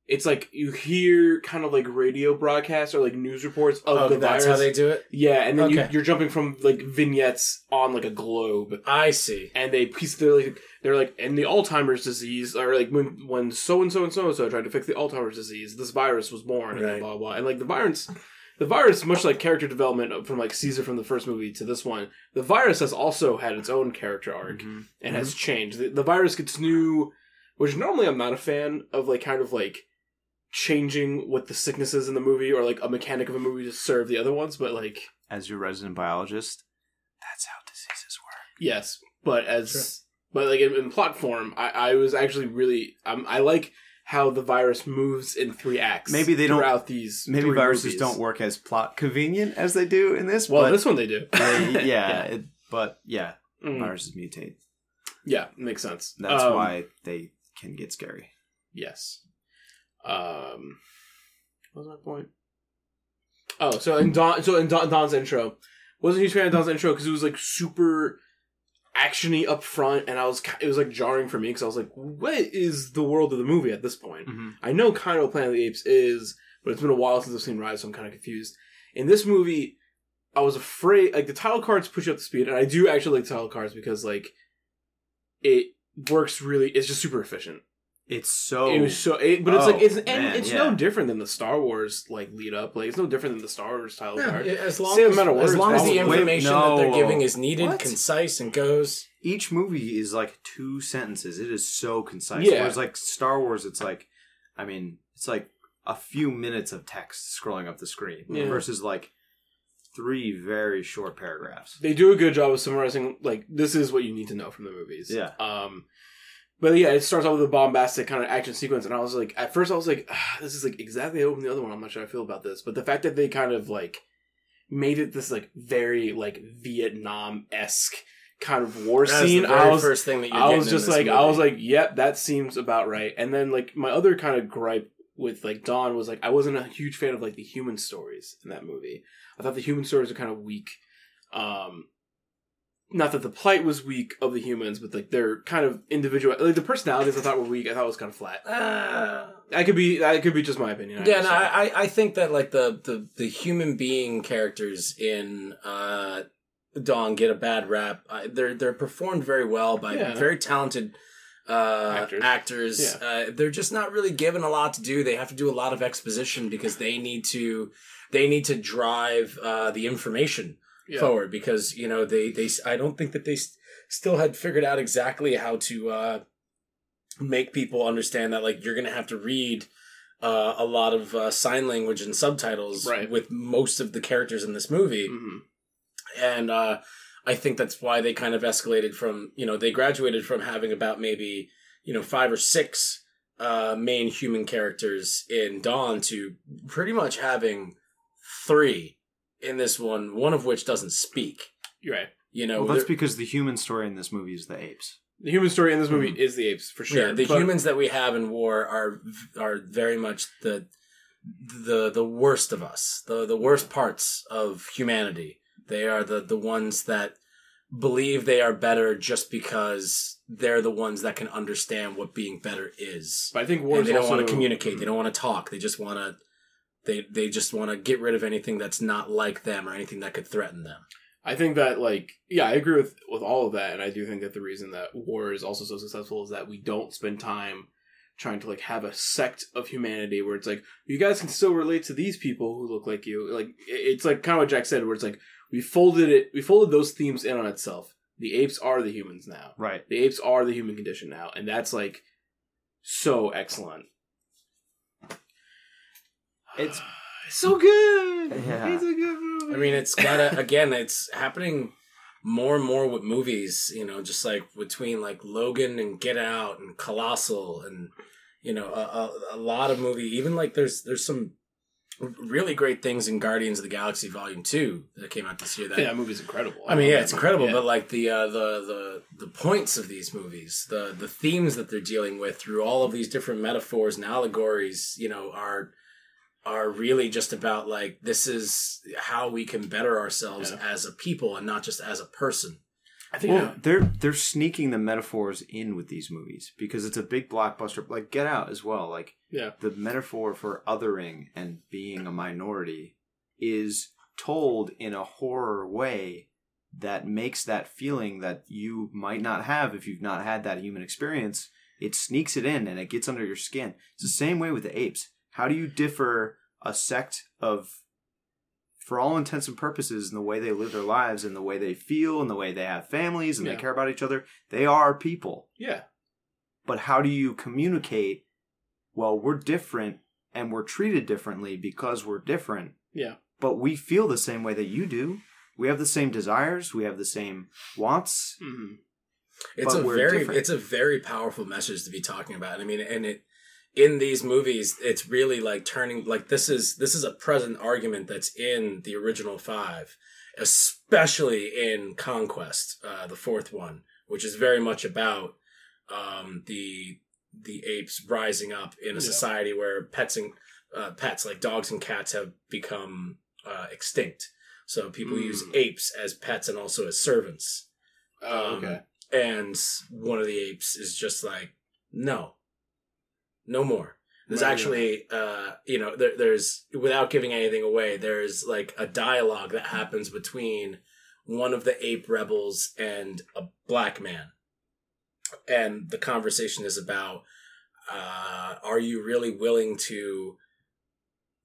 it's like you hear kind of like radio broadcasts or like news reports of oh, the that's virus. how they do it yeah, and then Okay. you, you're jumping from like vignettes on like a globe. I see And they piece they're like they're like and the Alzheimer's disease or like when when so and so and so and so tried to fix the Alzheimer's disease, this virus was born and Right. blah blah. And like the virus the virus, much like character development from like Caesar from the first movie to this one, the virus has also had its own character arc Mhm. and has changed. The, the virus gets new, which normally I'm not a fan of, like kind of like changing what the sickness is in the movie or like a mechanic of a movie to serve the other ones. But like as your resident biologist that's how diseases work yes, but as Sure. but like in, in plot form, I, I was actually really um, I like how the virus moves in three acts. Maybe they don't- throughout these. maybe three viruses movies. don't work as plot convenient as they do in this Well, but this one they do. <laughs> yeah, yeah, It, but yeah Mm. viruses mutate Yeah, makes sense. that's Um, why they can get scary Yes. Um, what was my point? Oh, so in Dawn, so in Dawn, Dawn's intro, wasn't a huge fan of Dawn's intro because it was like super actiony up front, and I was it was like jarring for me because I was like, what is the world of the movie at this point? I know kind of what Planet of the Apes is, but it's been a while since I've seen Rise, so I'm kind of confused. In this movie, I was afraid like the title cards push up the speed, and I do actually like title cards because like it works really. It's just super efficient. It's so It was so, it, but it's Oh, like it's and man, it's yeah. no different than the Star Wars like lead up. Like it's no different than the Star Wars title Yeah, card. as long Same as, amount of as long as the information Wait, that they're giving is needed, What? concise, and goes. each movie is like two sentences. It is so concise. Yeah. Whereas like Star Wars, it's like, I mean, it's like a few minutes of text scrolling up the screen Yeah. versus like three very short paragraphs. They do a good job of summarizing. Like this is what you need to know from the movies. Yeah. Um, but yeah, it starts off with a bombastic kind of action sequence, and I was like, at first I was like, ah, this is like exactly opened the other one. I'm not sure how I feel about this, but the fact that they kind of like made it this like very like Vietnam esque kind of war That's scene. I was first thing that you're I was just like, I was like, yep, that seems about right. And then like my other kind of gripe with like Dawn was like, I wasn't a huge fan of like the human stories in that movie. I thought the human stories are kind of weak. Um, not that the plight was weak of the humans, but like their kind of individual, like the personalities I thought were weak. I thought it was kind of flat. Ah. That could be, that could be just my opinion. I yeah, no. I, I think that like the, the, the human being characters in uh, Dawn get a bad rap. I, they're they're performed very well by Yeah. very talented uh, Actors. actors. Uh, they're just not really given a lot to do. They have to do a lot of exposition because they need to they need to drive uh, the information Yeah. forward because you know they they I don't think that they s- still had figured out exactly how to uh, make people understand that like you're gonna have to read uh, a lot of uh, sign language and subtitles Right. with most of the characters in this movie Mhm. and uh, I think that's why they kind of escalated from you know they graduated from having about maybe you know five or six uh, main human characters in Dawn to pretty much having three in this one, one of which doesn't speak. You're right. You know, well, that's because the human story in this movie is the apes. The human story in this movie mm. is the apes for sure. yeah, the but- humans that we have in war are are very much the the the worst of us, the the worst parts of humanity. They are the the ones that believe they are better just because they're the ones that can understand what being better is. But I think war And is they don't also, want to communicate. They mm. don't want to talk. They just want to. They they just want to get rid of anything that's not like them or anything that could threaten them. I think that like yeah, I agree with with all of that, and I do think that the reason that war is also so successful is that we don't spend time trying to like have a sect of humanity where it's like you guys can still relate to these people who look like you. Like it's like kind of what Jack said, where it's like we folded it, we folded those themes in on itself. The apes are the humans now. Right. The apes are the human condition now, and that's like so excellent. It's It's so good. Yeah. It's a good movie. I mean, it's gotta again. It's happening more and more with movies. You know, just like between like Logan and Get Out and Colossal and you know a, a, a lot of movie. Even like there's there's some really great things in Guardians of the Galaxy Volume Two that came out this year. That yeah, that movie's incredible. I mean, yeah, it's incredible. Yeah. But like the uh, the the the points of these movies, the the themes that they're dealing with through all of these different metaphors and allegories, you know, are are really just about like this is how we can better ourselves Yeah. as a people and not just as a person. I think well, uh, they're they're sneaking the metaphors in with these movies because it's a big blockbuster. Like Get Out as well. Like yeah, the metaphor for othering and being a minority is told in a horror way that makes that feeling that you might not have if you've not had that human experience. It sneaks it in and it gets under your skin. It's the same way with the apes. How do you differ a sect of, for all intents and purposes, in the way they live their lives and the way they feel and the way they have families and Yeah. they care about each other? They are people yeah, but how do you communicate well we're different and we're treated differently because we're different yeah. but we feel the same way that you do we have the same desires we have the same wants hmm It's a very different. it's a very powerful message to be talking about. I mean, and it in these movies, it's really like turning like this is this is a present argument that's in the original five, especially in Conquest, uh, the fourth one, which is very much about um, the the apes rising up in a Yeah. society where pets and uh, pets like dogs and cats have become uh, extinct. So people Mm. use apes as pets and also as servants Oh, Um, okay. and one of the apes is just like no no more. There's Right, actually uh you know there, there's without giving anything away there's like a dialogue that happens between one of the ape rebels and a black man. And the conversation is about uh are you really willing to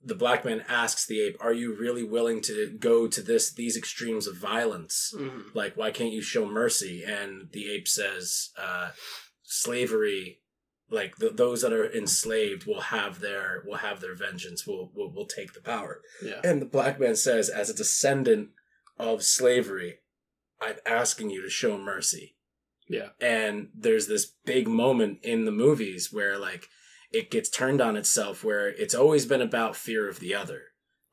the black man asks the ape are you really willing to go to this these extremes of violence? Mhm. like why can't you show mercy? And the ape says uh slavery like th those that are enslaved will have their will have their vengeance will will will take the power. Yeah. and the black man says as a descendant of slavery i'm asking you to show mercy. Yeah. and there's this big moment in the movies where like it gets turned on itself where it's always been about fear of the other.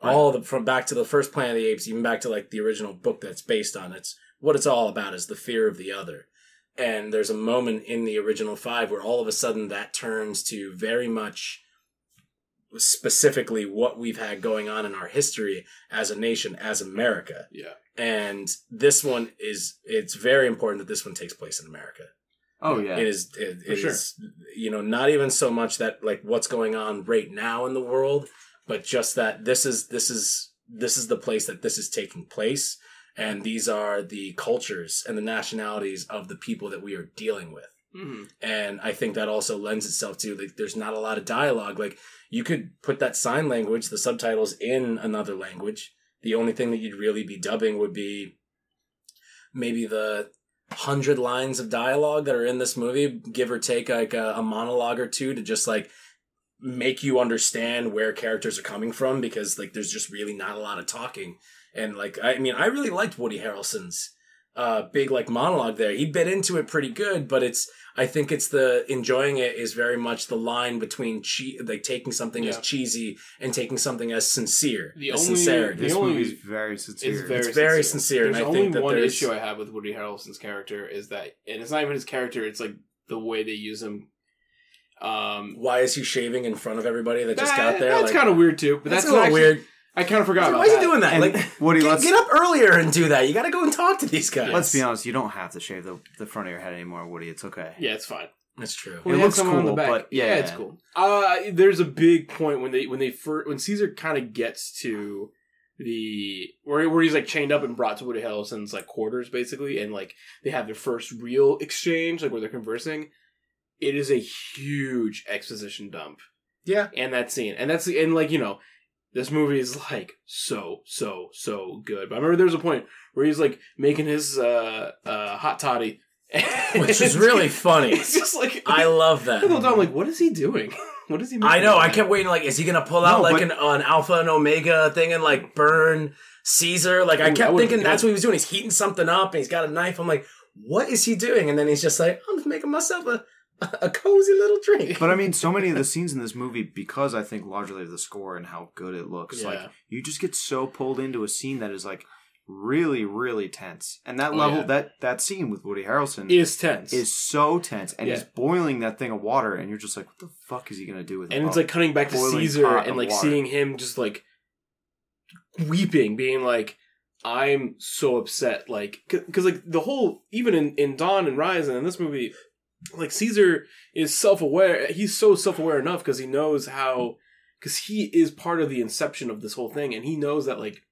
All the from back to the first planet of the apes even back to like the original book that's based on it's what it's all about is the fear of the other and there's a moment in the original five where all of a sudden that turns to very much specifically what we've had going on in our history as a nation as america Yeah. and this one is it's very important that this one takes place in america oh yeah it is it, it sure. is, you know not even so much that like what's going on right now in the world but just that this is this is this is the place that this is taking place and these are the cultures and the nationalities of the people that we are dealing with. Mhm. And I think that also lends itself to like there's not a lot of dialogue. Like you could put that sign language, the subtitles in another language. The only thing that you'd really be dubbing would be maybe the hundred lines of dialogue that are in this movie, give or take like a, a monologue or two to just like make you understand where characters are coming from because like there's just really not a lot of talking. And like I mean, I really liked Woody Harrelson's uh big like monologue there. He bit into it pretty good, but it's I think it's the enjoying it is very much the line between che- like taking something Yeah. as cheesy and taking something as sincere. The as only- sincerity. This The only- movie's very sincere. It's very, It's very sincere, There's and I only think that one there's- issue I have with Woody Harrelson's character is that, and it's not even his character; it's like the way they use him. Um, Why is he shaving in front of everybody that just that- got there? That's Like, kind of weird too. But that's, that's, a little actually- weird. I kind of forgot. Why about is he doing that? And like, Woody, get, let's get up earlier and do that. You got to go and talk to these guys. let's be honest. You don't have to shave the, the front of your head anymore, Woody. It's okay. Yeah, it's fine. That's true. Well, It looks someone on the cool, back. but yeah. it's cool. Uh, there's a big point when they when they first when Caesar kind of gets to the where where he's like chained up and brought to Woody Harrelson's like quarters basically, and like they have their first real exchange, like where they're conversing. It is a huge exposition dump, Yeah. and that scene, and that's and like you know, this movie is like so so so good. But I remember there was a point where he's like making his uh uh hot toddy, <laughs> Which is really funny. It's just like I <laughs> love that. the whole time, I'm like, what is he doing? <laughs> what is he? I know. I kept waiting. Like, is he gonna pull out No, like but- an, an alpha and omega thing and like burn Caesar? Like, I Ooh, that kept would've thinking that's what he was doing. He's heating something up and he's got a knife. I'm like, what is he doing? And then he's just like, I'm just making myself a <laughs> a cozy little drink. But I mean, so many of the <laughs> scenes in this movie, because I think largely of the score and how good it looks, Yeah. like you just get so pulled into a scene that is like really, really tense. And that Oh, level, yeah. that that scene with Woody Harrelson is tense. is so tense, and Yeah. he's boiling that thing of water, and you're just like, what the fuck is he gonna do with it? and it's like cutting back to Caesar and like water. seeing him just like weeping, being like, "I'm so upset." Like, because like the whole even in in Dawn and Rise and in this movie, like Caesar is self aware. He's so self aware enough because he knows how because he is part of the inception of this whole thing, and he knows that like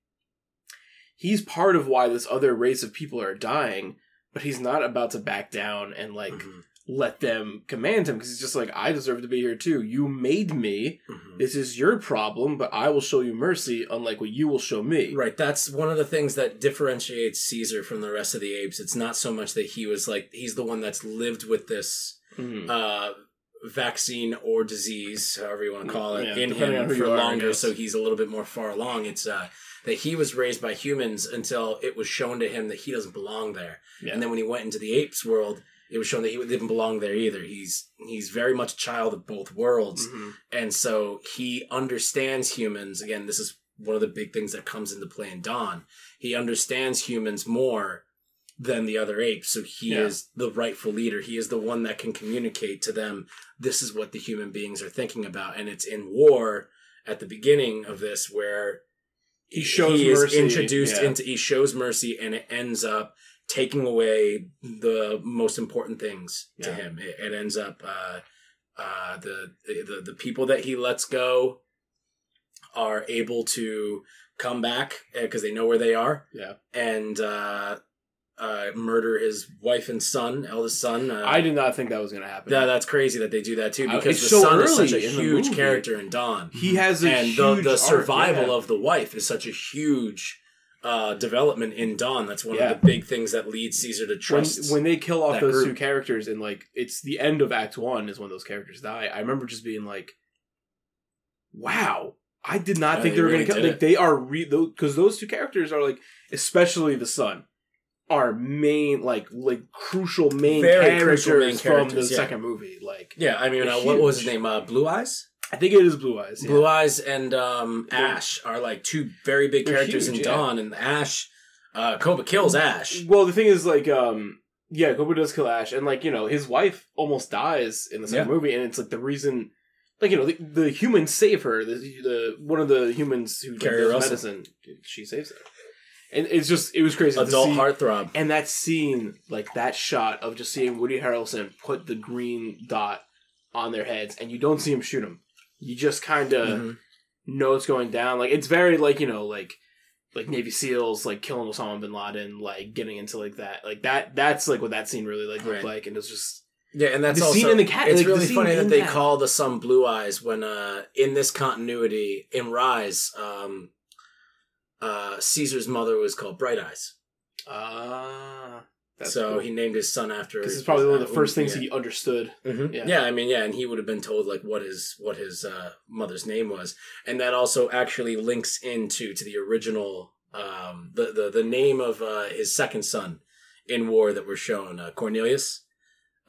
he's part of why this other race of people are dying. But he's not about to back down and like Mhm. Let them command him because he's just like, I deserve to be here too. You made me. Mhm. This is your problem, but I will show you mercy, unlike what you will show me. Right, that's one of the things that differentiates Caesar from the rest of the apes. It's not so much that he was like he's the one that's lived with this Mhm. uh, vaccine or disease, however you want to call it, Yeah, in him for you are, longer, so he's a little bit more far along. It's uh, that he was raised by humans until it was shown to him that he doesn't belong there, Yeah. and then when he went into the apes world, it was shown that he didn't belong there either. He's he's very much a child of both worlds, Mhm. and so he understands humans. Again, this is one of the big things that comes into play in Dawn. He understands humans more than the other apes. So he Yeah. is the rightful leader. He is the one that can communicate to them this is what the human beings are thinking about. And it's in war at the beginning of this where He shows he mercy, introduced yeah. into he shows mercy and it ends up taking away the most important things to him. It, it ends up uh, uh, the, the the people that he lets go are able to come back because they know where they are Yeah. and uh, uh, murder his wife and son, eldest son. Uh, I did not think that was going to happen. that, that's crazy that they do that too Uh, because the so son is such a early in the huge character in Dawn he has a and huge the, the arc, survival yeah. of the wife is such a huge uh, development in Dawn. That's one Yeah. of the big things that leads Caesar to when, trust. when they kill off those two characters and like it's the end of Act One is when those characters die. I remember just being like, "Wow, I did not Yeah, think they they were really going to kill." Like they are re because those two characters are like, especially the son, are main like like crucial main Very characters crucial main from the yeah. second movie. Like, yeah, I mean, uh, what was his name? Uh, Blue Eyes. I think it is Blue Eyes. yeah. Blue Eyes and um, Ash are like two very big They're characters huge, in yeah. Dawn, and Ash, uh, Koba kills Ash. Well, the thing is, like, um, yeah, Koba does kill Ash, and like, you know, his wife almost dies in the second Yeah. movie, and it's like the reason, like, you know, the, the humans save her. The, the one of the humans who Keri does Russell. medicine, she saves her, and it's just it was crazy. to Adult see- heartthrob. and that scene, like that shot of just seeing Woody Harrelson put the green dot on their heads, and you don't see him shoot him. You just kind of Mhm. know what's going down. Like it's very like you know like like Navy SEALs like killing Osama bin Laden, like getting into like that, like that. That's like what that scene really like looked Right. like, and it's just Yeah, and that's The also scene in the cat- It's like, really scene funny that they that- call the son Blue Eyes when uh in this continuity in Rise, um uh Caesar's mother was called Bright Eyes. ah. So he named his son after because it's probably one of uh, the first things yeah. he understood. Mhm. Yeah. Yeah. I mean, yeah, and he would have been told like what his what his uh, mother's name was, and that also actually links into to the original um, the the the name of uh, his second son in War that we're shown uh, Cornelius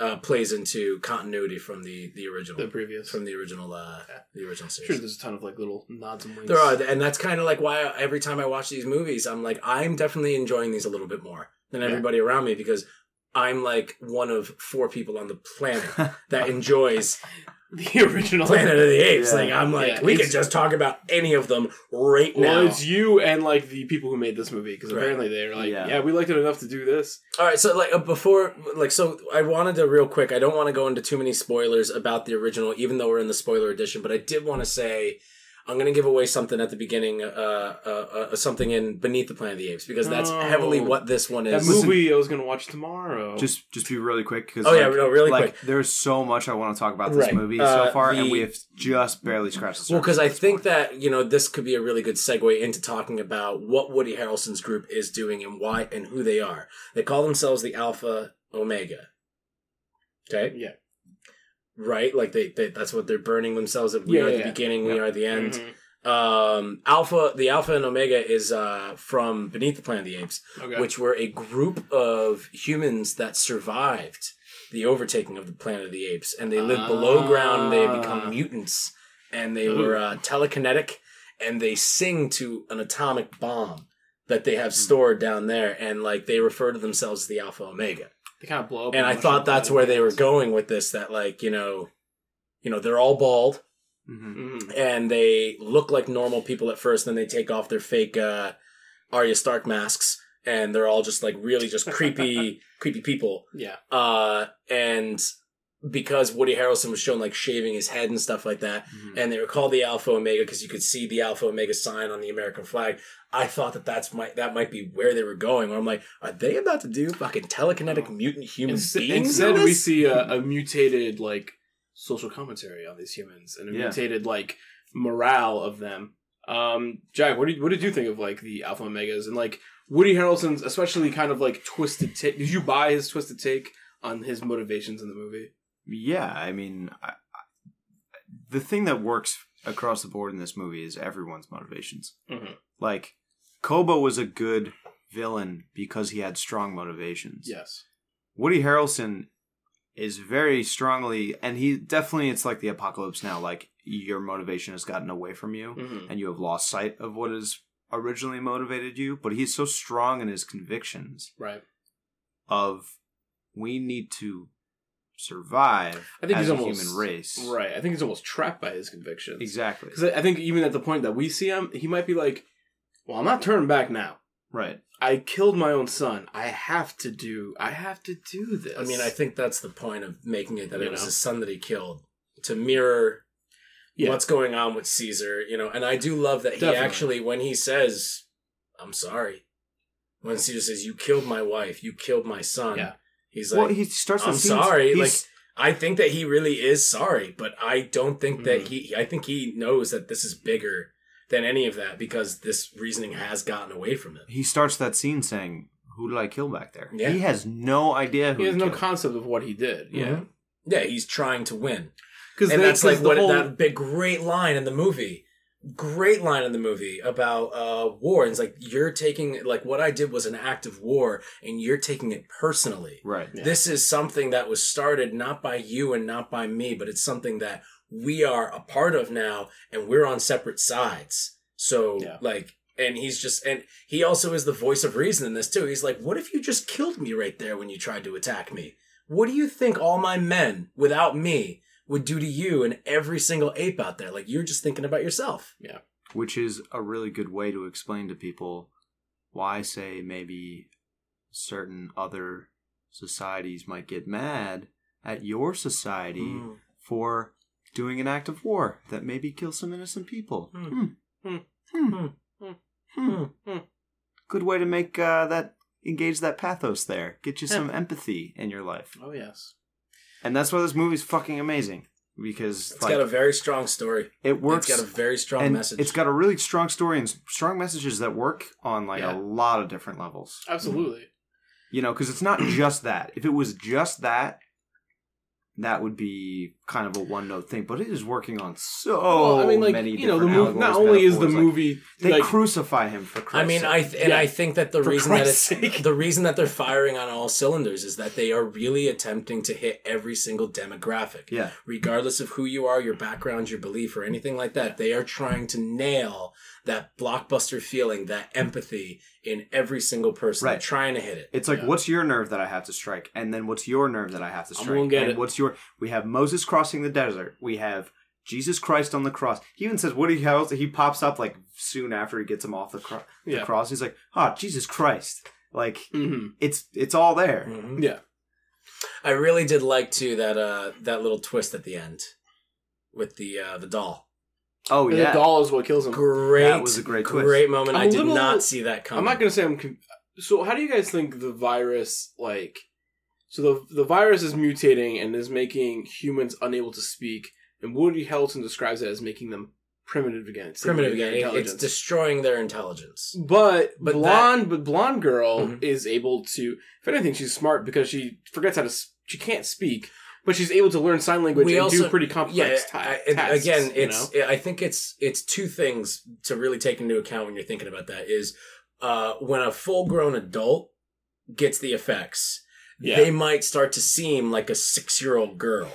uh, plays into continuity from the the original The previous. from the original uh, Yeah. the original series. sure there's a ton of like little nods and winks. There are, and that's kind of like why every time I watch these movies, I'm like, I'm definitely enjoying these a little bit more than Yeah. everybody around me because I'm like one of four people on the planet <laughs> that enjoys <laughs> the original Planet of the Apes. Yeah. Like I'm like, Yeah, we could just talk about any of them right Well, now. it's you and like the people who made this movie because Right. apparently they're like, Yeah. yeah. we liked it enough to do this. All right, so like uh, before, like, so I wanted to real quick. I don't want to go into too many spoilers about the original, even though we're in the spoiler edition. But I did want to say. I'm going to give away something at the beginning, uh, uh, uh, something in Beneath the Planet of the Apes, because that's Oh. heavily what this one is. That is. movie I was gonna watch tomorrow. just just be really quick because Oh, yeah, no, really like, quick. There's so much I want to talk about this Right. movie Uh, so far, the- and we have just barely scratched the surface. Well, because I at this think point. that you know this could be a really good segue into talking about what Woody Harrelson's group is doing and why and who they are. They call themselves the Alpha Omega. Okay, yeah, right? Like they, they that's what they're burning themselves. At. We Yeah, are yeah, the yeah. beginning. We are the end. Mhm. Um, Alpha, the Alpha and Omega is uh, from Beneath the Planet of the Apes, Okay. which were a group of humans that survived the overtaking of the Planet of the Apes, and they lived below ground. and They had Ah. become mutants, and they Ooh. were uh, telekinetic, and they sing to an atomic bomb that they have Hmm. stored down there, and like they refer to themselves as the Alpha Omega. They kind of blow up. And I thought that's where they were going with this. That like you know, you know, they're all bald Mhm. Mhm. and they look like normal people at first, then they take off their fake uh, Arya Stark masks, and they're all just like really just creepy, <laughs> creepy people. Yeah, Uh, and because Woody Harrelson was shown like shaving his head and stuff like that, Mhm. and they were called the Alpha Omega because you could see the Alpha Omega sign on the American flag. I thought that that's might that might be where they were going. Where I'm like, are they about to do fucking telekinetic mutant human Instead, beings? instead we see a, a mutated like social commentary on these humans and a Yeah. mutated like morale of them. Um, Jack, what did what did you think of like the Alpha Omegas and like Woody Harrelson's especially kind of like twisted take? Did you buy his twisted take on his motivations in the movie? Yeah, I mean, I, I- the thing that works across the board in this movie is everyone's motivations. Mhm. Like, Koba was a good villain because he had strong motivations. Yes. Woody Harrelson is very strongly, and he definitely, it's like the apocalypse now. Like, your motivation has gotten away from you, Mm-hmm. and you have lost sight of what has originally motivated you. But he's so strong in his convictions Right. of we need to survive I think as he's a almost human race. Right. I think he's almost trapped by his convictions. Exactly. Because I I think even at the point that we see him, he might be like, "Well, I'm not turning back now. Right. I killed my own son. I have to do. I have to do this." I mean, I think that's the point of making it that You it was know? his son that he killed to mirror Yeah. what's going on with Caesar, you know. And I do love that he actually, when he says, "I'm sorry," when Caesar says, "You killed my wife, you killed my son," Yeah. He's like, well, he starts. I'm sorry, he's- like- I think that he really is sorry, but I don't think that Mhm. he. I think he knows that this is bigger than any of that because this reasoning has gotten away from him. he starts that scene saying, "Who did I kill back there?" Yeah. He has no idea who he has no killed. concept of what he did. Yeah, Mhm. Yeah, he's trying to win. because and that's like what whole, that big great line in the movie great line in the movie about uh war and it's like you're taking like what i did was an act of war and you're taking it personally Right. Yeah. this is something that was started not by you and not by me but it's something that we are a part of now and we're on separate sides so Yeah. like and he's just and he also is the voice of reason in this too he's like what if you just killed me right there when you tried to attack me what do you think all my men without me would do to you and every single ape out there like you're just thinking about yourself Yeah. Which is a really good way to explain to people why, say, maybe certain other societies might get mad at your society Mm. for doing an act of war that maybe kills some innocent people. Hmm. Hmm. Hmm. Hmm. Hmm. Hmm. good way to make uh, that engage that pathos there. Get you some empathy in your life, Oh yes. And that's why this movie's fucking amazing because It's like, got a very strong story. it works. It's got a very strong and message. it's got a really strong story and strong messages that work on like Yeah. a lot of different levels. Absolutely. You know, because it's not just that. If it was just that, that would be kind of a one note thing. But it is working on so well, I mean, like many you know, the movie. Not only is the like, movie they like crucify him for Christ's I mean, sake. I th- and Yeah. I think that the For reason that it's sake. the reason that they're firing on all cylinders is that they are really attempting to hit every single demographic. yeah, regardless of who you are, your background, your belief, or anything like that. They are trying to nail that blockbuster feeling, that empathy in every single person. Right. Trying to hit it. It's like, Yeah. what's your nerve that I have to strike, and then what's your nerve that I have to strike, and it. what's your? We have Moses crossing the desert. We have Jesus Christ on the cross. He even says "What Woody Harrelson. He pops up like soon after he gets him off the, cro- the Yeah. cross. He's like, "Oh, Jesus Christ!" Like hmm it's it's all there. Mhm. Yeah. I really did like too that uh that little twist at the end with the uh the doll. Oh And yeah, The doll is what kills him. Great, That was a great twist. great moment. I'm I a did little- not see that coming. I'm not gonna say I'm. Con- so how do you guys think the virus like? So the the virus is mutating and is making humans unable to speak, and Woody Harrelson describes it as making them primitive again. It's primitive again. It's destroying their intelligence. But, But blonde, but blonde girl Mhm. is able to. If anything, she's smart because she forgets how to. She can't speak, but she's able to learn sign language We and also- do pretty complex Yeah, ta- I- it- tasks, again, you it's know? I think it's it's two things to really take into account when you're thinking about that is uh, when a full grown adult gets the effects, Yeah. they might start to seem like a six year old girl,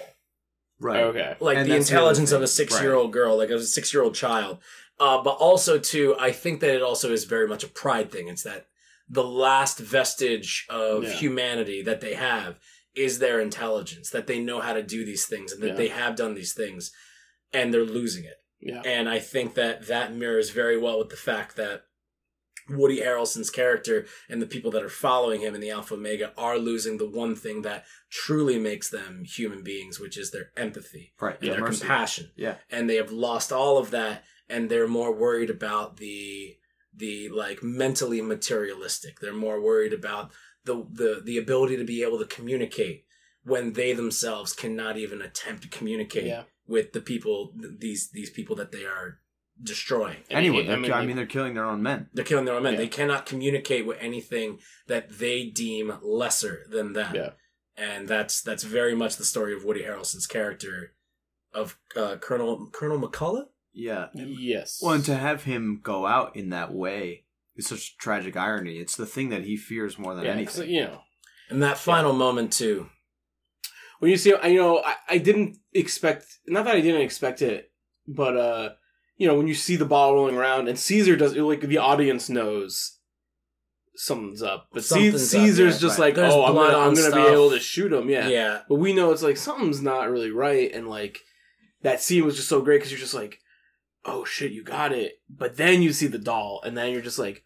right. okay. like And the that's the intelligence of a six year old girl, like a six year old child. Uh, but also too, I think that it also is very much a pride thing. It's that the last vestige of Yeah. humanity that they have is their intelligence, that they know how to do these things and that Yeah. they have done these things and they're losing it. Yeah. And I think that that mirrors very well with the fact that Woody Harrelson's character and the people that are following him in the Alpha Omega are losing the one thing that truly makes them human beings, which is their empathy Right. and Yeah, their mercy. compassion. Yeah. And they have lost all of that and they're more worried about the the like mentally materialistic. They're more worried about the the the ability to be able to communicate when they themselves cannot even attempt to communicate Yeah. with the people these these people that they are destroying. Anyway, I they're- I mean, mean, they're killing their own men. They're killing their own men. Yeah. They cannot communicate with anything that they deem lesser than them. Yeah. And that's that's very much the story of Woody Harrelson's character of uh, Colonel Colonel McCullough. Yeah. Yes. Well, and to have him go out in that way is such tragic irony. It's the thing that he fears more than yeah, 'cause, anything. you know, And that final moment too. when you see, I you know, I, I didn't expect. Not that I didn't expect it, but uh, you know, when you see the ball rolling around and Caesar does, like the audience knows something's up, but Something's up, Caesar's yeah, just right. like, There's oh, I'm gonna, I'm gonna be able to shoot him, yeah. yeah. But we know it's like something's not really right, and like that scene was just so great because you're just like, oh shit, you got it. But then you see the doll, and then you're just like,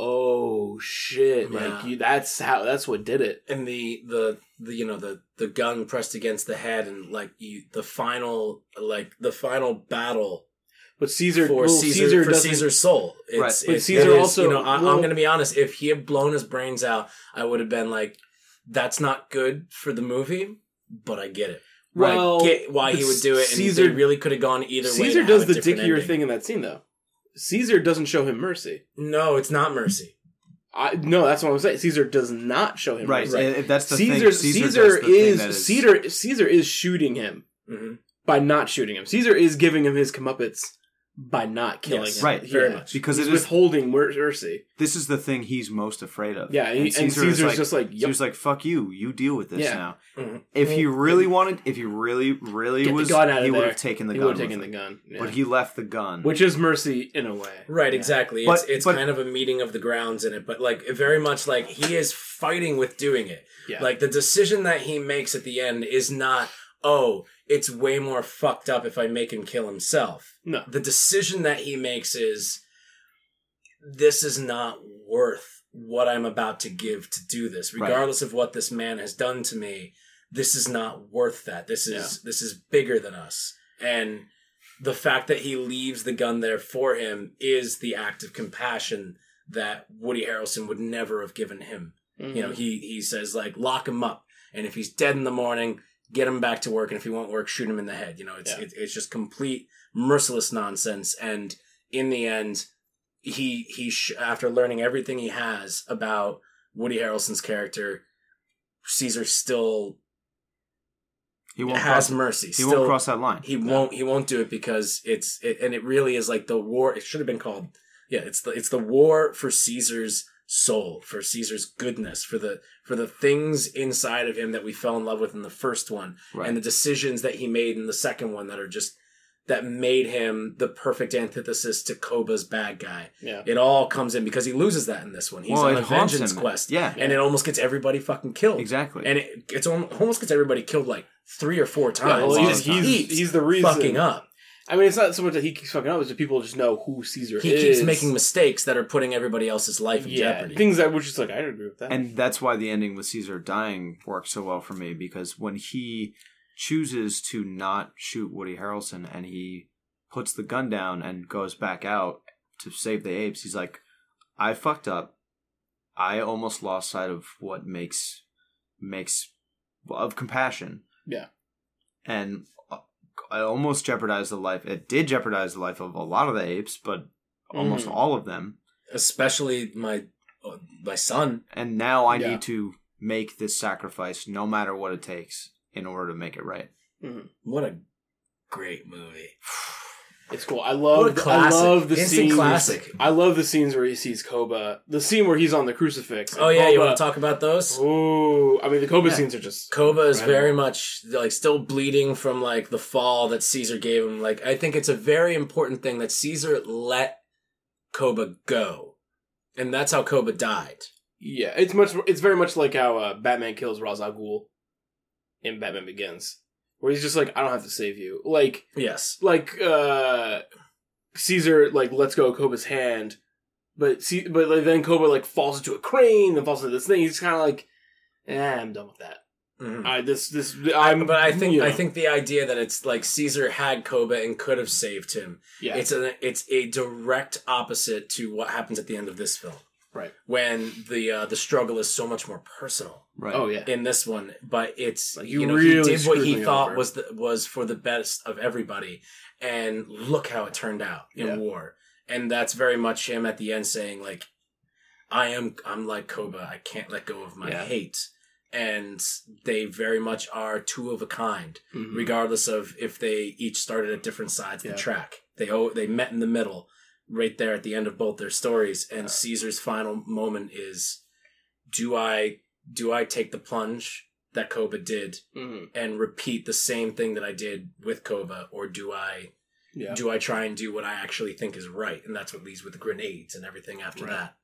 oh shit, Yeah. like you, that's how that's what did it. and the the the you know the the gun pressed against the head and like you the final like the final battle But Caesar, for well, Caesar, Caesar for Caesar's soul. It's, Right. But it's, Caesar is, also- you know, I, well- I'm going to be honest. If he had blown his brains out, I would have been like, "That's not good for the movie." But I get it. Well, I get why he would do it, and Caesar- really could have gone either way. Caesar does the dickier ending. thing in that scene, though. Caesar doesn't show him mercy. No, it's not mercy. I no, that's what I'm saying. Caesar does not show him Right. mercy. that's the Caesar, thing. Caesar, Caesar thing is, Caesar. Caesar is shooting him hmm by not shooting him. Caesar is giving him his comeuppance by not killing Yes, him. right, very Yeah. much. because He's it is. withholding mer- mercy. This is the thing he's most afraid of. Yeah, and, and Caesar Caesar's like, just like, He yep. was like, "Fuck you, you deal with this Yeah. now." Mhm. If he really wanted, if he really, really Get was, out of he would have taken the he gun. would have taken the him. gun. Yeah. But he left the gun. Which is mercy in a way. Right, Yeah. exactly. But- it's it's but- kind of a meeting of the grounds in it, but like very much like he is fighting with doing it. Yeah. Like the decision that he makes at the end is not, oh, it's way more fucked up if I make him kill himself. No. The decision that he makes is this is not worth what I'm about to give to do this. Right. Regardless of what this man has done to me, this is not worth that. This is this is bigger than us. And the fact that he leaves the gun there for him is the act of compassion that Woody Harrelson would never have given him. Mm-hmm. You know, he he says like lock him up, and if he's dead in the morning, get him back to work, and if he won't work, shoot him in the head. You know, it's Yeah. it, it's just complete merciless nonsense. And in the end, he he sh- after learning everything he has about Woody Harrelson's character, Caesar still He won't has cross. mercy. He still, won't cross that line. he won't he won't do it because it's it, and it really is like the war it should have been called yeah it's the it's the war for caesar's soul for caesar's goodness for the for the things inside of him that we fell in love with in the first one Right. and the decisions that he made in the second one that are just that made him the perfect antithesis to koba's bad guy Yeah. it all comes in because he loses that in this one he's Well, on a vengeance him. quest Yeah. and it almost gets everybody fucking killed Exactly. and it it's almost gets everybody killed like three or four Yeah, times well, He he's, he's, he's the reason. fucking up I mean, it's not so much that he keeps fucking up; it's that people just know who Caesar is. he is. keeps making mistakes that are putting everybody else's life in yeah, jeopardy. things that which is like I don't agree with that. and that's why the ending with Caesar dying works so well for me because when he chooses to not shoot Woody Harrelson and he puts the gun down and goes back out to save the apes, he's like, "I fucked up. I almost lost sight of what makes makes of compassion." Yeah. and I almost jeopardized the life. It did jeopardize the life of a lot of the apes, but almost Mhm. all of them. Especially my uh, my son. And now I Yeah. need to make this sacrifice no matter what it takes in order to make it right. What a great movie. <sighs> <sighs> <sighs> It's cool. I love. I love the Instant scenes. classic. I love the scenes where he sees Koba. The scene where he's on the crucifix. Oh yeah, you want to talk about those? Ooh, I mean the Koba Yeah. scenes are just. Koba is Incredible. very much like still bleeding from like the fall that Caesar gave him. Like I think it's a very important thing that Caesar let Koba go, and that's how Koba died. Yeah, it's much. It's very much like how uh, Batman kills Ra's al Ghul in Batman Begins, where he's just like, I don't have to save you. Like, Yes, like uh Caesar like lets go of Koba's hand, but see, but like, then Koba like falls into a crane, then falls into this thing. He's kind of like, eh, I'm done with that. Mhm. I this this I'm. but I think you know, I think the idea that it's like Caesar had Koba and could have saved him. yeah, It's a it's a direct opposite to what happens at the end of this film. Right. When the uh, the struggle is so much more personal Right. oh yeah, in this one, but it's Like, you, you know really he did what he thought over. was the, was for the best of everybody, and look how it turned out in Yeah. war. And that's very much him at the end saying like, "I am I'm like Koba. I can't let go of my Yeah. hate." And they very much are two of a kind Mhm. regardless of if they each started at different sides of Yeah. the track. They oh, they met in the middle, right there at the end of both their stories. And Caesar's final moment is, do I do I take the plunge that Koba did Mhm. and repeat the same thing that I did with Koba, or do I yeah. do I try and do what I actually think is right? And that's what leads with the grenades and everything after Right. that.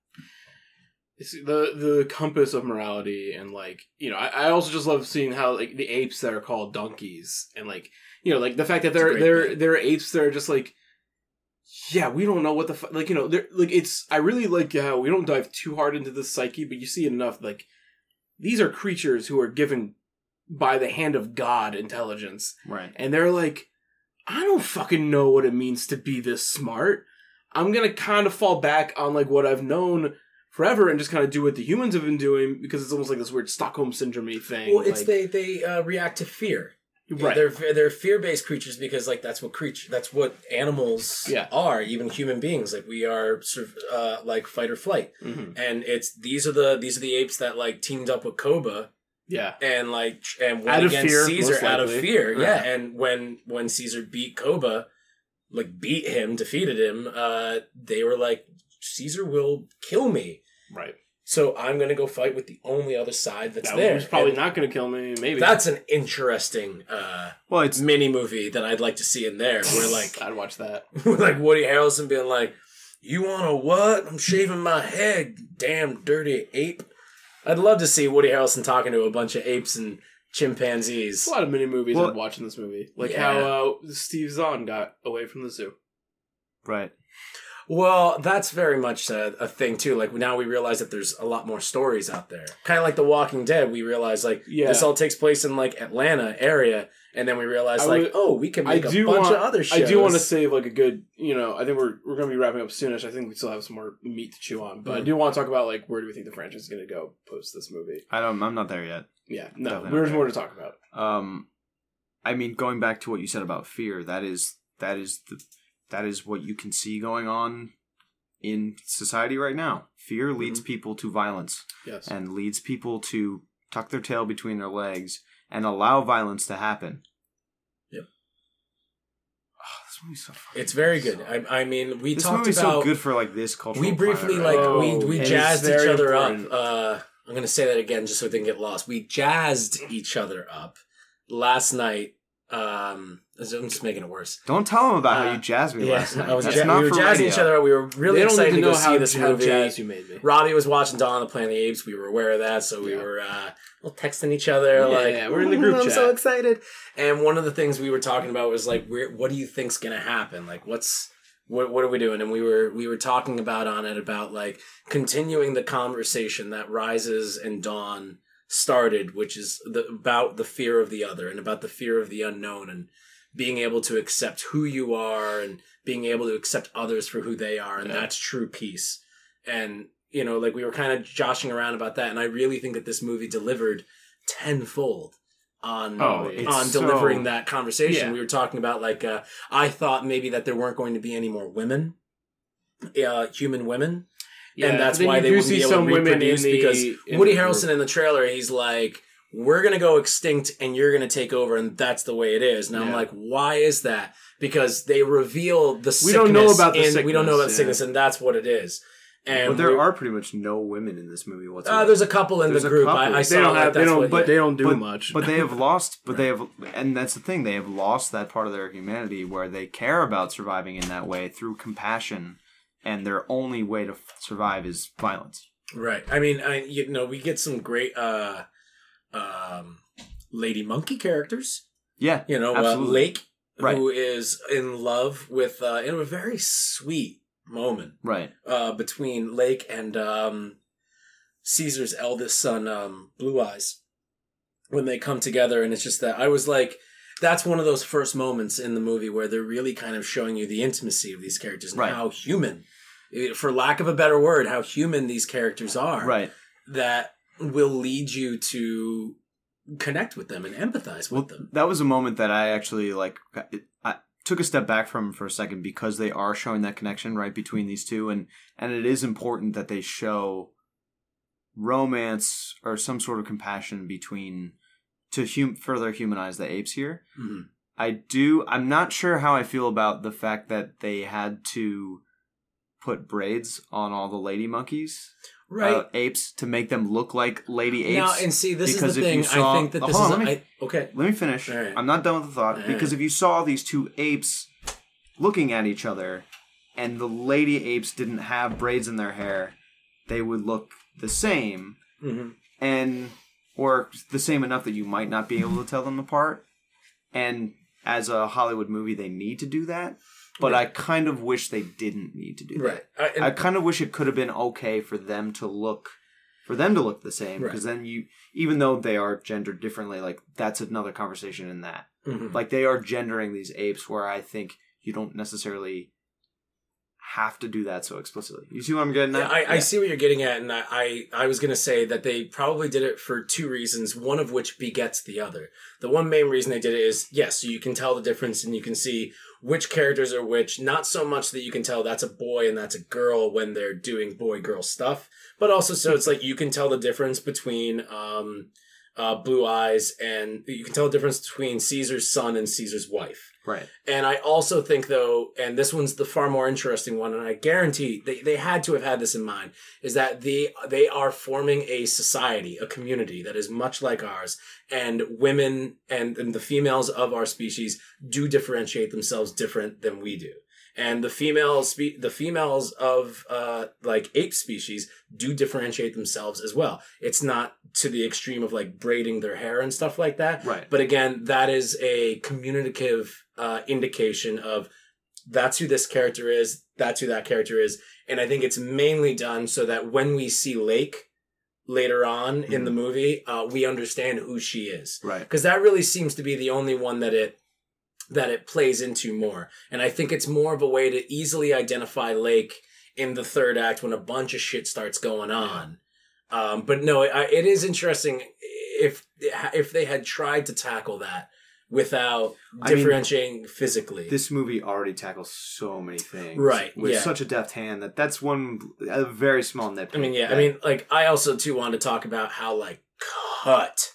It's the the compass of morality and like you know I, I also just love seeing how like the apes that are called donkeys and like you know like the fact that they're they're they're apes that are just like yeah we don't know what the fu- like you know they're like it's I really like how we don't dive too hard into the psyche but you see enough like these are creatures who are given by the hand of God intelligence Right. and they're like, I don't fucking know what it means to be this smart. I'm gonna kind of fall back on like what I've known forever and just kind of do what the humans have been doing because it's almost like this weird Stockholm syndrome thing. Well, it's like- they they uh, react to fear. Right. They're they're fear based creatures because like that's what creature that's what animals Yeah. are. Even human beings, like we are sort of uh, like fight or flight, Mhm. and it's these are the these are the apes that like teamed up with Koba Yeah, and like and went against fear, Caesar out of fear. Right. Yeah, and when when Caesar beat Koba, like beat him, defeated him, uh, they were like Caesar will kill me. right. So I'm gonna go fight with the only other side that's That there. was probably And not going to kill me. Maybe That's an interesting uh, Well, it's mini movie that I'd like to see in there, where <laughs> like I'd watch that. <laughs> with like Woody Harrelson being like, "You want a what? I'm shaving my head, damn dirty ape." I'd love to see Woody Harrelson talking to a bunch of apes and chimpanzees. A lot of mini movies Well- I'd watch in this movie, like Yeah. how uh, Steve Zahn got away from the zoo. right. Well, that's very much a, a thing too. Like now we realize that there's a lot more stories out there. Kind of like The Walking Dead, we realize like Yeah. this all takes place in like Atlanta area, and then we realize I like, would- oh, we can I make a bunch want, of other shows. I do want to save like a good, you know, I think we're we're going to be wrapping up soonish. I think we still have some more meat to chew on, but I Mhm. do want to talk about like where do we think the franchise is going to go post this movie? I don't. I'm not there yet. Yeah, no, Definitely there's more to talk about. Um, I mean, going back to what you said about fear, that is that is the that is what you can see going on in society right now. Fear leads people to violence Yes, and leads people to tuck their tail between their legs and allow violence to happen. Yep. Oh, this movie's so fucking It's very so- good. I, I mean, we this talked about so good for like this culture. we briefly climate like right now. Oh, we we jazzed each other important. up. Uh, I'm gonna say that again just so it didn't get lost. We jazzed each other up last night. Um, I'm just making it worse. Don't tell them about how Uh, you jazzed me Yeah, last night. I was That's ja- not we were jazzing radio. each other. We were really they excited to to go see this movie. jazz you made me. Robbie was watching Dawn of the Planet of the Apes. We were aware of that, so we Yeah. were uh, texting each other Yeah, like, yeah, we're in the group "Ooh, I'm so excited. And one of the things we were talking about was like, where, what do you think's gonna happen? Like, what's what what are we doing? And we were we were talking about on it about like continuing the conversation that Rises and Dawn started, which is the, about the fear of the other and about the fear of the unknown and being able to accept who you are and being able to accept others for who they are, and Yeah. that's true peace. And you know, like we were kind of joshing around about that, and I really think that this movie delivered tenfold on Oh, on so- delivering that conversation. Yeah. We were talking about like uh, I thought maybe that there weren't going to be any more women, uh, human women, and that's why they wouldn't be able to reproduce the- because Woody Harrelson in the trailer, he's like, "We're gonna go extinct, and you're gonna take over, and that's the way it is." And I'm like, "Why is that?" Because they reveal the sickness. We don't know about the in- We don't know about sickness, sickness, and that's what it is. And But there are pretty much no women in this movie whatsoever. uh, there's a couple in There's the group. couple. I, I They saw they don't like, have. They don't. what- But they don't do but, much. But they have <laughs> lost. But they have, and that's the thing. They have lost that part of their humanity where they care about surviving in that way through compassion, and their only way to f- survive is violence. Right. I mean, I you know, we get some great uh um lady monkey characters. Yeah, You know, uh, Lake Right. who is in love with uh in a very sweet moment right. uh between Lake and um Caesar's eldest son um Blue Eyes when they come together and it's just that I was like that's one of those first moments in the movie where they're really kind of showing you the intimacy of these characters and Right. how human eh, for lack of a better word how human these characters are Right. that will lead you to connect with them and empathize with Well, them. that was a moment that I actually like. It, I took a step back from for a second because they are showing that connection right between these two, and and it is important that they show romance or some sort of compassion between to hum, further humanize the apes here. Mhm. I do. I'm not sure how I feel about the fact that they had to put braids on all the lady monkeys, Right. uh, apes, to make them look like lady apes. now, and see, this because is the thing. saw- I think that Oh, this is. let me- I, okay. Let me finish. Right. I'm not done with the thought All because right. if you saw these two apes looking at each other and the lady apes didn't have braids in their hair, they would look the same hmm and or the same enough that you might not be able to tell them apart. And as a Hollywood movie, they need to do that. But I kind of wish they didn't need to do that. Right. I, and, I kind of wish it could have been okay for them to look for them to look the same Right. because then you even though they are gendered differently like that's another conversation in that mhm. like they are gendering these apes where I think you don't necessarily have to do that so explicitly. You see what I'm getting at? I, I Yeah. see what you're getting at, and I, I, I was going to say that they probably did it for two reasons, one of which begets the other. The one main reason they did it is, yes, so you can tell the difference and you can see which characters are which, not so much that you can tell that's a boy and that's a girl when they're doing boy girl stuff, but also so it's like you can tell the difference between um, uh, Blue Eyes and you can tell the difference between Caesar's son and Caesar's wife. Right. And I also think, though, and this one's the far more interesting one, and I guarantee they, they had to have had this in mind, is that they they are forming a society, a community that is much like ours, and women and, and the females of our species do differentiate themselves different than we do. And the female spe- the females of uh, like ape species do differentiate themselves as well. It's not to the extreme of like braiding their hair and stuff like that, Right. but again, that is a communicative uh, indication of that's who this character is, that's who that character is. And I think it's mainly done so that when we see Lake, later on in the movie, uh, we understand who she is Right. because that really seems to be the only one that it that it plays into more. And i think it's more of a way to easily identify lake in the third act when a bunch of shit starts going on. Um, but no I, it is interesting if if they had tried to tackle that without I mean, differentiating physically. This movie already tackles so many things, Right, With yeah. such a deft hand that that's one a very small nitpick. i mean yeah i mean like i also too wanted to talk about how like cut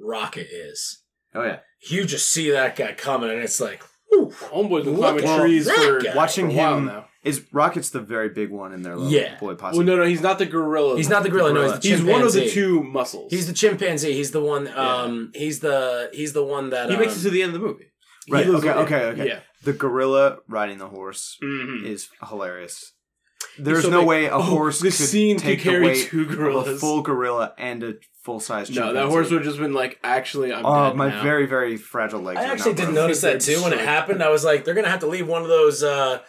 rocket is. Oh yeah, you just see that guy coming and it's like whew, Homeboy's been climbing at trees for guy. watching for a while him now. is Rocket's the very big one in their little Yeah. boy posse. Well, no, no, he's not the gorilla. he's not the gorilla no he's the He's one of the two muscles. He's the chimpanzee. He's the one. Um, he's the he's the one that he makes um, it to the end of the movie. Right, okay, okay, okay. Yeah. the gorilla riding the horse Mhm. is hilarious. There's So, no like, way a oh, horse could scene could take carry the weight two of a full gorilla and a full size. No, that horse would have just been like, actually, I'm Oh, dead my now. very very fragile legs. I actually didn't notice that too when it <laughs> happened. I was like, they're gonna have to leave one of those uh,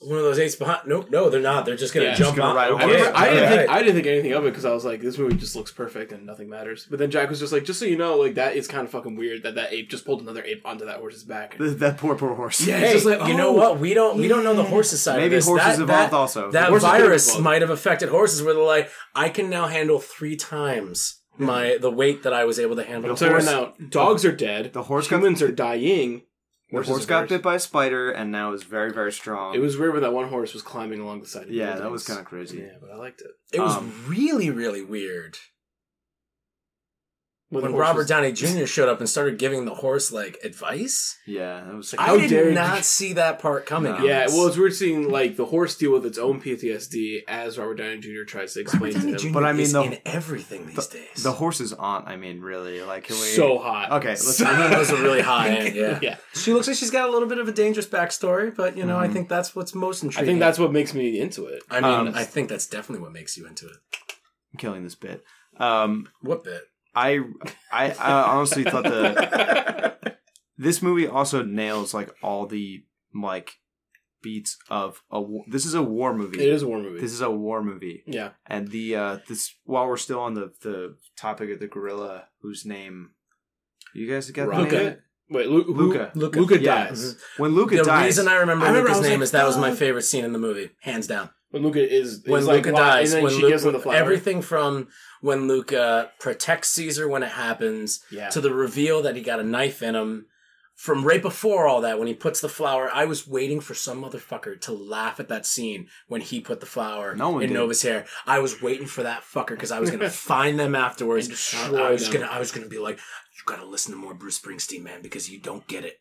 one of those eights behind. Nope, no, they're not. They're just gonna Yeah, jump just gonna on. ride I, over Okay, never- I didn't think I didn't think anything of it because I was like, this movie just looks perfect and nothing matters. But then Jack was just like, just so you know, like that is kind of fucking weird that that ape just pulled another ape onto that horse's back. Th- that poor poor horse. Yeah, Hey, just like, you know oh, what? We don't we don't know the horses side. Maybe of this. horses that, evolved that, also. That Horses could virus evolve. might have affected horses, where they're like, I can now handle three times my the weight that I was able to handle. So horse- now dogs are dead. the horse got- humans are dying. The Horses horse got bit by a spider and now is very very strong. It was weird when that one horse was climbing along the side. of the yeah, that buildings. was kind of crazy. Yeah, but I liked it. It was Um, really really weird. When, when Robert was- Downey Jr. showed up and started giving the horse like advice. Yeah, that was. Like, How I did dare not you- see that part coming. No. Yeah, this. well, it's weird seeing like the horse deal with its own PTSD as Robert Downey Jr. tries to explain Robert Downey to Jr. him. But I mean, is the- in everything these days. the horse's aunt. I mean, really, like can we? So hot. Okay, let's- So- I know those are really <laughs> high end. Yeah. yeah. she looks like she's got a little bit of a dangerous backstory, but you know, I Mhm. think that's what's most intriguing. I think that's what makes me into it. I mean, Um, I think that's definitely what makes you into it. I'm killing this bit. Um, What bit? I, I, I honestly thought the <laughs> this movie also nails like all the like beats of a. wa- This is a war movie. It is a war movie. This is a war movie, yeah. and the uh this while we're still on the the topic of the gorilla, whose name you guys got the name? Luca. Wait, Lu- who- Luca. Luca. Luca. Yeah. dies. When Luca the dies, reason I remember, I remember I Luca's was name like, is that was my favorite scene in the movie, hands down. When Luca is, When is Luca like, dies, and then when she Luca, gives him the flower. everything from when Luca protects Caesar when it happens Yeah. to the reveal that he got a knife in him. From right before all that, when he puts the flower, I was waiting for some motherfucker to laugh at that scene when he put the flower No in did. Nova's hair. I was waiting for that fucker because I was gonna <laughs> find them afterwards. And I, destroy I was them. gonna, I was gonna be like, you gotta listen to more Bruce Springsteen, man, because you don't get it.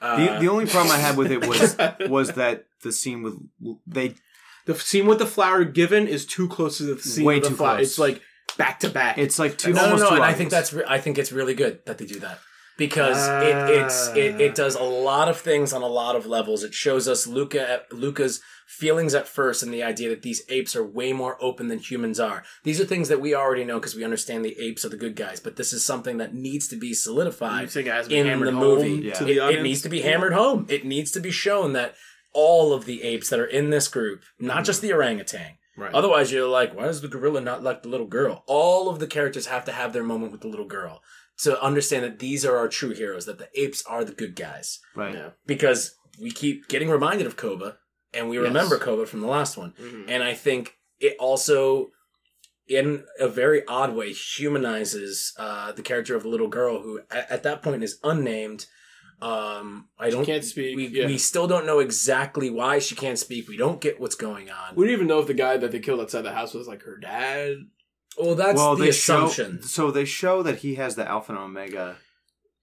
the Uh, the only problem I had with it <laughs> was was that the scene with they the scene with the flower given is too close to the scene Way with the too flower. close. It's like back to back. it's like two no, no, almost no, two and I hours. think that's re- I think it's really good that they do that because it it's it, Ah. it does a lot of things on a lot of levels. It shows us Luca at, Luca's feelings at first and the idea that these apes are way more open than humans are. These are things that we already know because we understand the apes are the good guys, but this is something that needs to be You solidified think it has to be in hammered the home movie. Yeah. to It, the it audience? needs to be hammered home. It needs to be shown that all of the apes that are in this group, not just the orangutan, Right. Otherwise, you're like, why does the gorilla not like the little girl? All of the characters have to have their moment with the little girl to understand that these are our true heroes, that the apes are the good guys. right. yeah. Because we keep getting reminded of Koba, and we Yes. remember Koba from the last one. Mhm. And I think it also, in a very odd way, humanizes uh, the character of the little girl who, at, at that point, is unnamed. Um, I don't. can't speak, We, yeah. we still don't know exactly why she can't speak. We don't get what's going on. We don't even know if the guy that they killed outside the house was like her dad. well, that's well, the they assumption. show so they show that he has the Alpha and Omega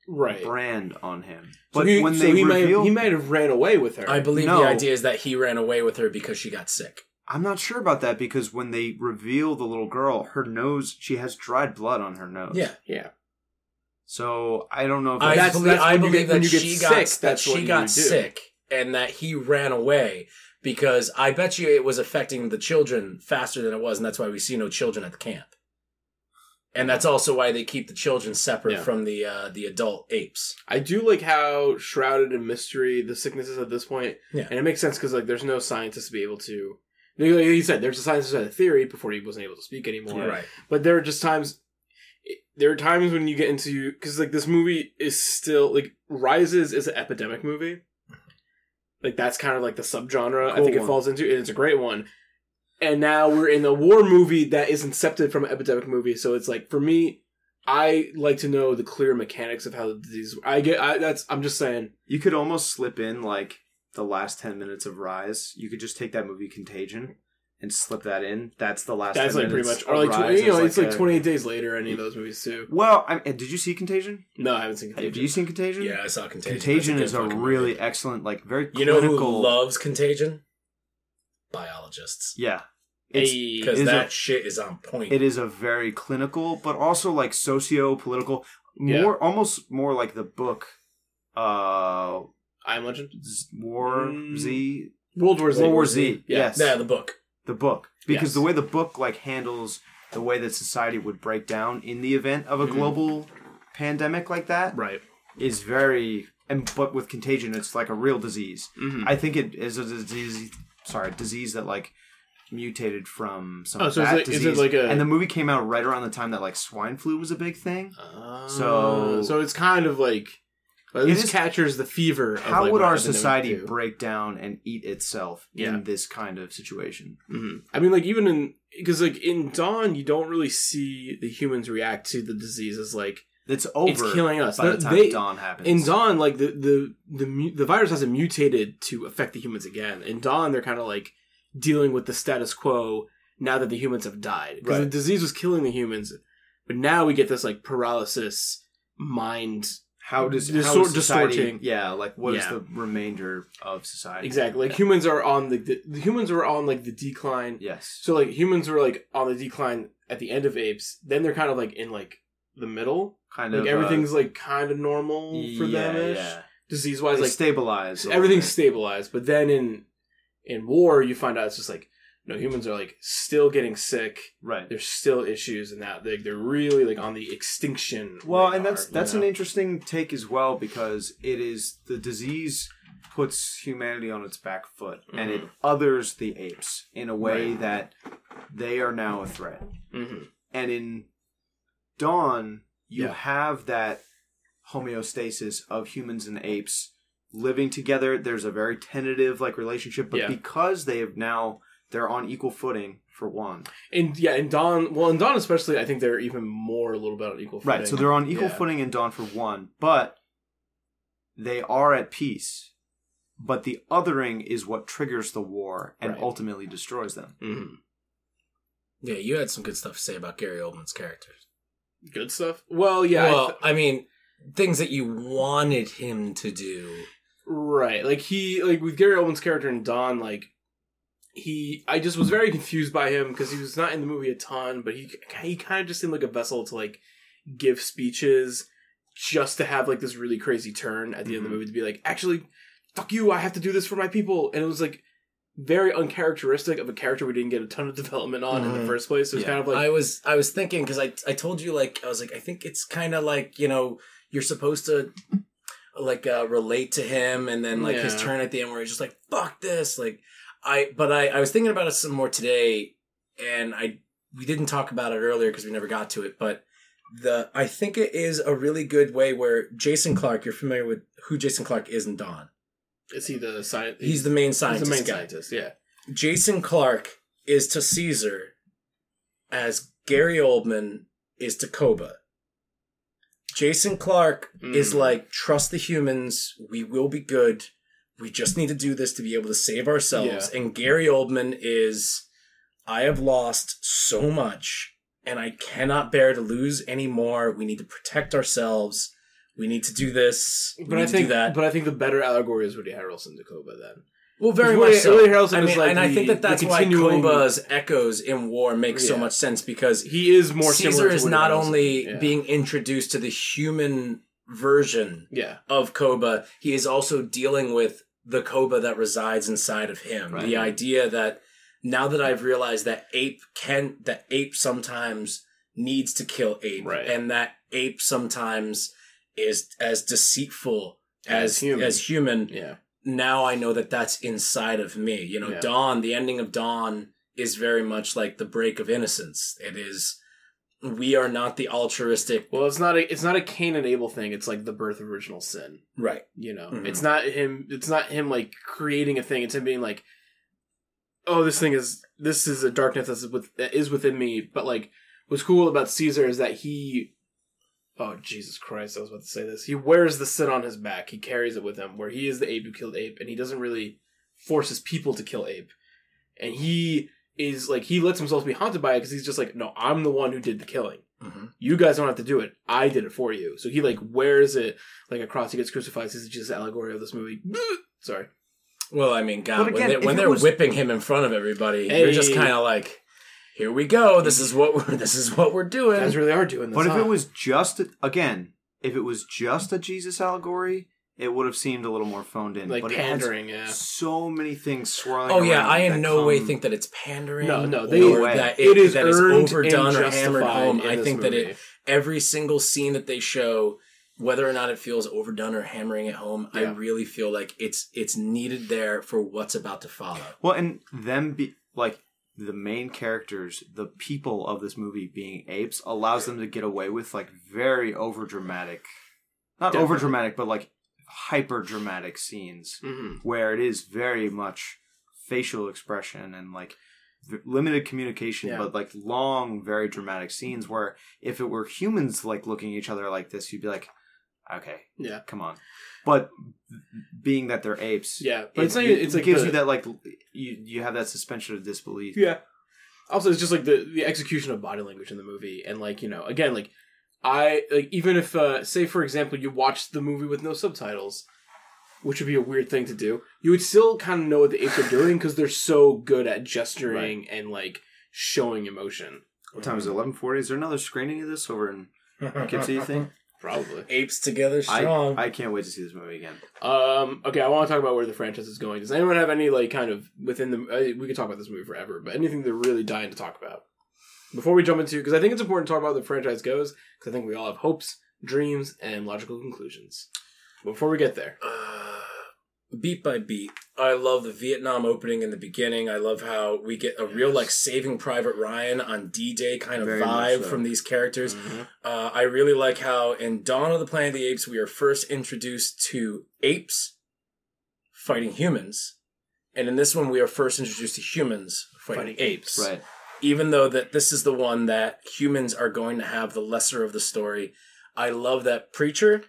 Right. brand on him, So but he, when so they he reveal, might he might have ran away with her. I believe No. the idea is that he ran away with her because she got sick. I'm not sure about that because when they reveal the little girl, her nose, she has dried blood on her nose. Yeah, yeah. So I don't know if I, that's, believe, that's I you believe get- that you she sick, got that that's what she got sick and that he ran away because I bet you it was affecting the children faster than it was, and that's why we see no children at the camp. And that's also why they keep the children separate Yeah. from the uh, the adult apes. I do like how shrouded in mystery the sickness is at this point. Yeah. And it makes sense because like there's no scientist to be able to Like he said, there's a scientist who had a theory before he wasn't able to speak anymore. Right. But there are just times. There are times when you get into because like this movie is still like Rises is an epidemic movie. Like that's kind of like the subgenre I Cool think it falls into, and it's a great one. And now we're in a war movie that is incepted from an epidemic movie, so it's like for me, I like to know the clear mechanics of how the disease. I get. I, that's. I'm just saying. You could almost slip in like the last ten minutes of Rise. You could just take that movie Contagion and slip that in. That's the last. That's 10 like pretty much, or like tw- you know, as, it's like a- 28 days later. Any of those movies too. Well, I mean, did you see Contagion? No, I haven't seen Contagion. Have you seen Contagion? Yeah, I saw Contagion. Contagion That's is a really movie. excellent, like very You know who loves Contagion? Biologists. yeah, Hey, Because that a- shit is on point. it is a very clinical, but also like socio-political, Yeah. more almost more like the book, uh, I Legend, War Mm. Z, World War Z. World War Z. Yeah. Yes, Yeah, the book. The book because Yes. the way the book like handles the way that society would break down in the event of a Mhm. global pandemic like that Right. is very and but with contagion it's like a real disease Mm-hmm. i think it is a disease sorry disease that like mutated from some Oh, so is bat it- is it disease like a- and the movie came out right around the time that like swine flu was a big thing so, So- so it's kind of like It this is- captures the fever. How like would our society do. break down and eat itself Yeah. in this kind of situation Mhm. I mean, like even in because like in Dawn, you don't really see the humans react to the diseases like it's over it's killing us. by the time they- dawn happens in Dawn, like the the the the virus hasn't mutated to affect the humans again. In Dawn, they're kind of like dealing with the status quo now that the humans have died because the disease was killing the humans, but now we get this like paralysis mind. How does Dis- how is distorting. society, yeah like what is Yeah. the remainder of society Exactly, like humans are on the, the the humans are on like the decline. yes So like humans were like on the decline at the end of apes. Then they're kind of like in like the middle. kind of Like of everything's uh, like kind of normal for them ish. yeah. Disease wise, They like stabilize a little everything's bit. stabilized. But then in in war, you find out it's just like no humans are like still getting sick. right There's still issues, and that they, they're really like on the extinction. Well, radar, and that's that's know? an interesting take as well because it is the disease puts humanity on its back foot and it others the apes in a way Right. that they are now a threat. Mhm. And in Dawn, you Yeah. have that homeostasis of humans and apes living together. There's a very tentative like relationship, but Yeah. because they have now they're on equal footing for one. And yeah, in Dawn, well, in Dawn especially, I think they're even more a little bit on equal footing. Right, so they're on equal Yeah. footing in Dawn for one, but they are at peace. But the othering is what triggers the war and Right. ultimately destroys them. Mhm. Yeah, you had some good stuff to say about Gary Oldman's character. Good stuff. Well, yeah, I well, th- I mean, things that you wanted him to do. Right. Like he like with Gary Oldman's character in Dawn, like he I just was very confused by him because he was not in the movie a ton, but he he kind of just seemed like a vessel to like give speeches just to have like this really crazy turn at the end of the Mhm. movie to be like, actually, fuck you, I have to do this for my people. And it was like very uncharacteristic of a character we didn't get a ton of development on in Mhm. the first place. It was Yeah. kind of like I was I was thinking because I I told you like I was like I think it's kind of like you know you're supposed to like uh, relate to him and then like his turn at the end where he's just like fuck this like I but I I was thinking about it some more today and I we didn't talk about it earlier because we never got to it but the I think it is a really good way where Jason Clarke you're familiar with who Jason Clarke is in Dawn is he the science he's the main he's scientist the main guy. scientist, yeah. Jason Clarke is to Caesar as Gary Oldman is to Koba. Jason Clarke is Mm. like, trust the humans, we will be good. We just need to do this to be able to save ourselves. And Gary Oldman is, I have lost so much and I cannot bear to lose anymore. We need to protect ourselves. We need to do this. We But need I to think do that. but I think the better allegory is Woody Harrelson to Koba then. Well, very Woody- much so. Woody Harrelson I is mean, like and I the- think that that's why Koba's echoes in War makes so much sense because He is more Caesar similar to is not only Yeah. being introduced to the human version yeah of Koba, he is also dealing with the Koba that resides inside of him. Right. The idea that now that I've realized that ape can that ape sometimes needs to kill ape, Right. and that ape sometimes is as deceitful As as human. as human yeah now I know that that's inside of me. You know, Yeah. Dawn, the ending of Dawn is very much like the break of innocence. It is we are not the altruistic Well, it's not a it's not a Cain and Abel thing. It's like the birth of original sin. right. You know, Mhm. it's not him. It's not him like creating a thing. It's him being like, oh, this thing is this is a darkness that's with that is within me. But like, what's cool about Caesar is that he, oh Jesus Christ, I was about to say this. He wears the sin on his back. He carries it with him, where he is the ape who killed ape, and he doesn't really force his people to kill ape, and he is like he lets himself be haunted by it because he's just like, no, I'm the one who did the killing hmm you guys don't have to do it. I did it for you. So he like wears it like a cross. He gets crucified. This is just an allegory of this movie. <laughs> Sorry. Well, I mean, God, But when, they, when they're was- whipping him in front of everybody, you're just kind of like, "Here we go. This is what we're <laughs> this is what we're doing." Guys really are doing this. But if huh? it was just again, if it was just a Jesus allegory, it would have seemed a little more phoned in. like but it has pandering, yeah. so many things swirling. oh yeah, I in that no way think that it's pandering. No, no, or they- No way. that It is that is earned overdone or hammered home. I this think that it every single scene that they show, whether or not it feels overdone or hammering it home, I really feel like it's it's needed there for what's about to follow. Well, and them be like the main characters, the people of this movie being apes, allows them to get away with like very over dramatic, not over dramatic, but like hyper dramatic scenes Mhm. where it is very much facial expression and like limited communication, Yeah. but like long, very dramatic scenes where if it were humans like looking at each other like this, you'd be like, okay, Yeah. come on. But being that they're apes, Yeah. But it, it's even, it's it like gives the- you that like you you have that suspension of disbelief. Yeah. Also, it's just like the the execution of body language in the movie, and like you know, again, like I like even if uh say for example you watched the movie with no subtitles, which would be a weird thing to do, you would still kind of know what the apes are doing because they're so good at gesturing and like showing emotion. What time is it? Eleven forty. Is there another screening of this over in Poughkeepsie? You think? Probably. Apes together I strong. I can't wait to see this movie again. Um. Okay, I want to talk about where the franchise is going. Does anyone have any like kind of within the? Uh, we could talk about this movie forever, but anything they're really dying to talk about before we jump into because I think it's important to talk about how the franchise goes because I think we all have hopes, dreams, and logical conclusions. Before we get there, Uh, beat by beat. I love the Vietnam opening in the beginning. I love how we get a real like Saving Private Ryan on D Day kind of Very vibe so. from these characters. Mhm. Uh, I really like how in Dawn of the Planet of the Apes we are first introduced to apes fighting humans, and in this one we are first introduced to humans fighting, Fighting apes. Right. Even though that this is the one that humans are going to have the lesser of the story, I love that preacher,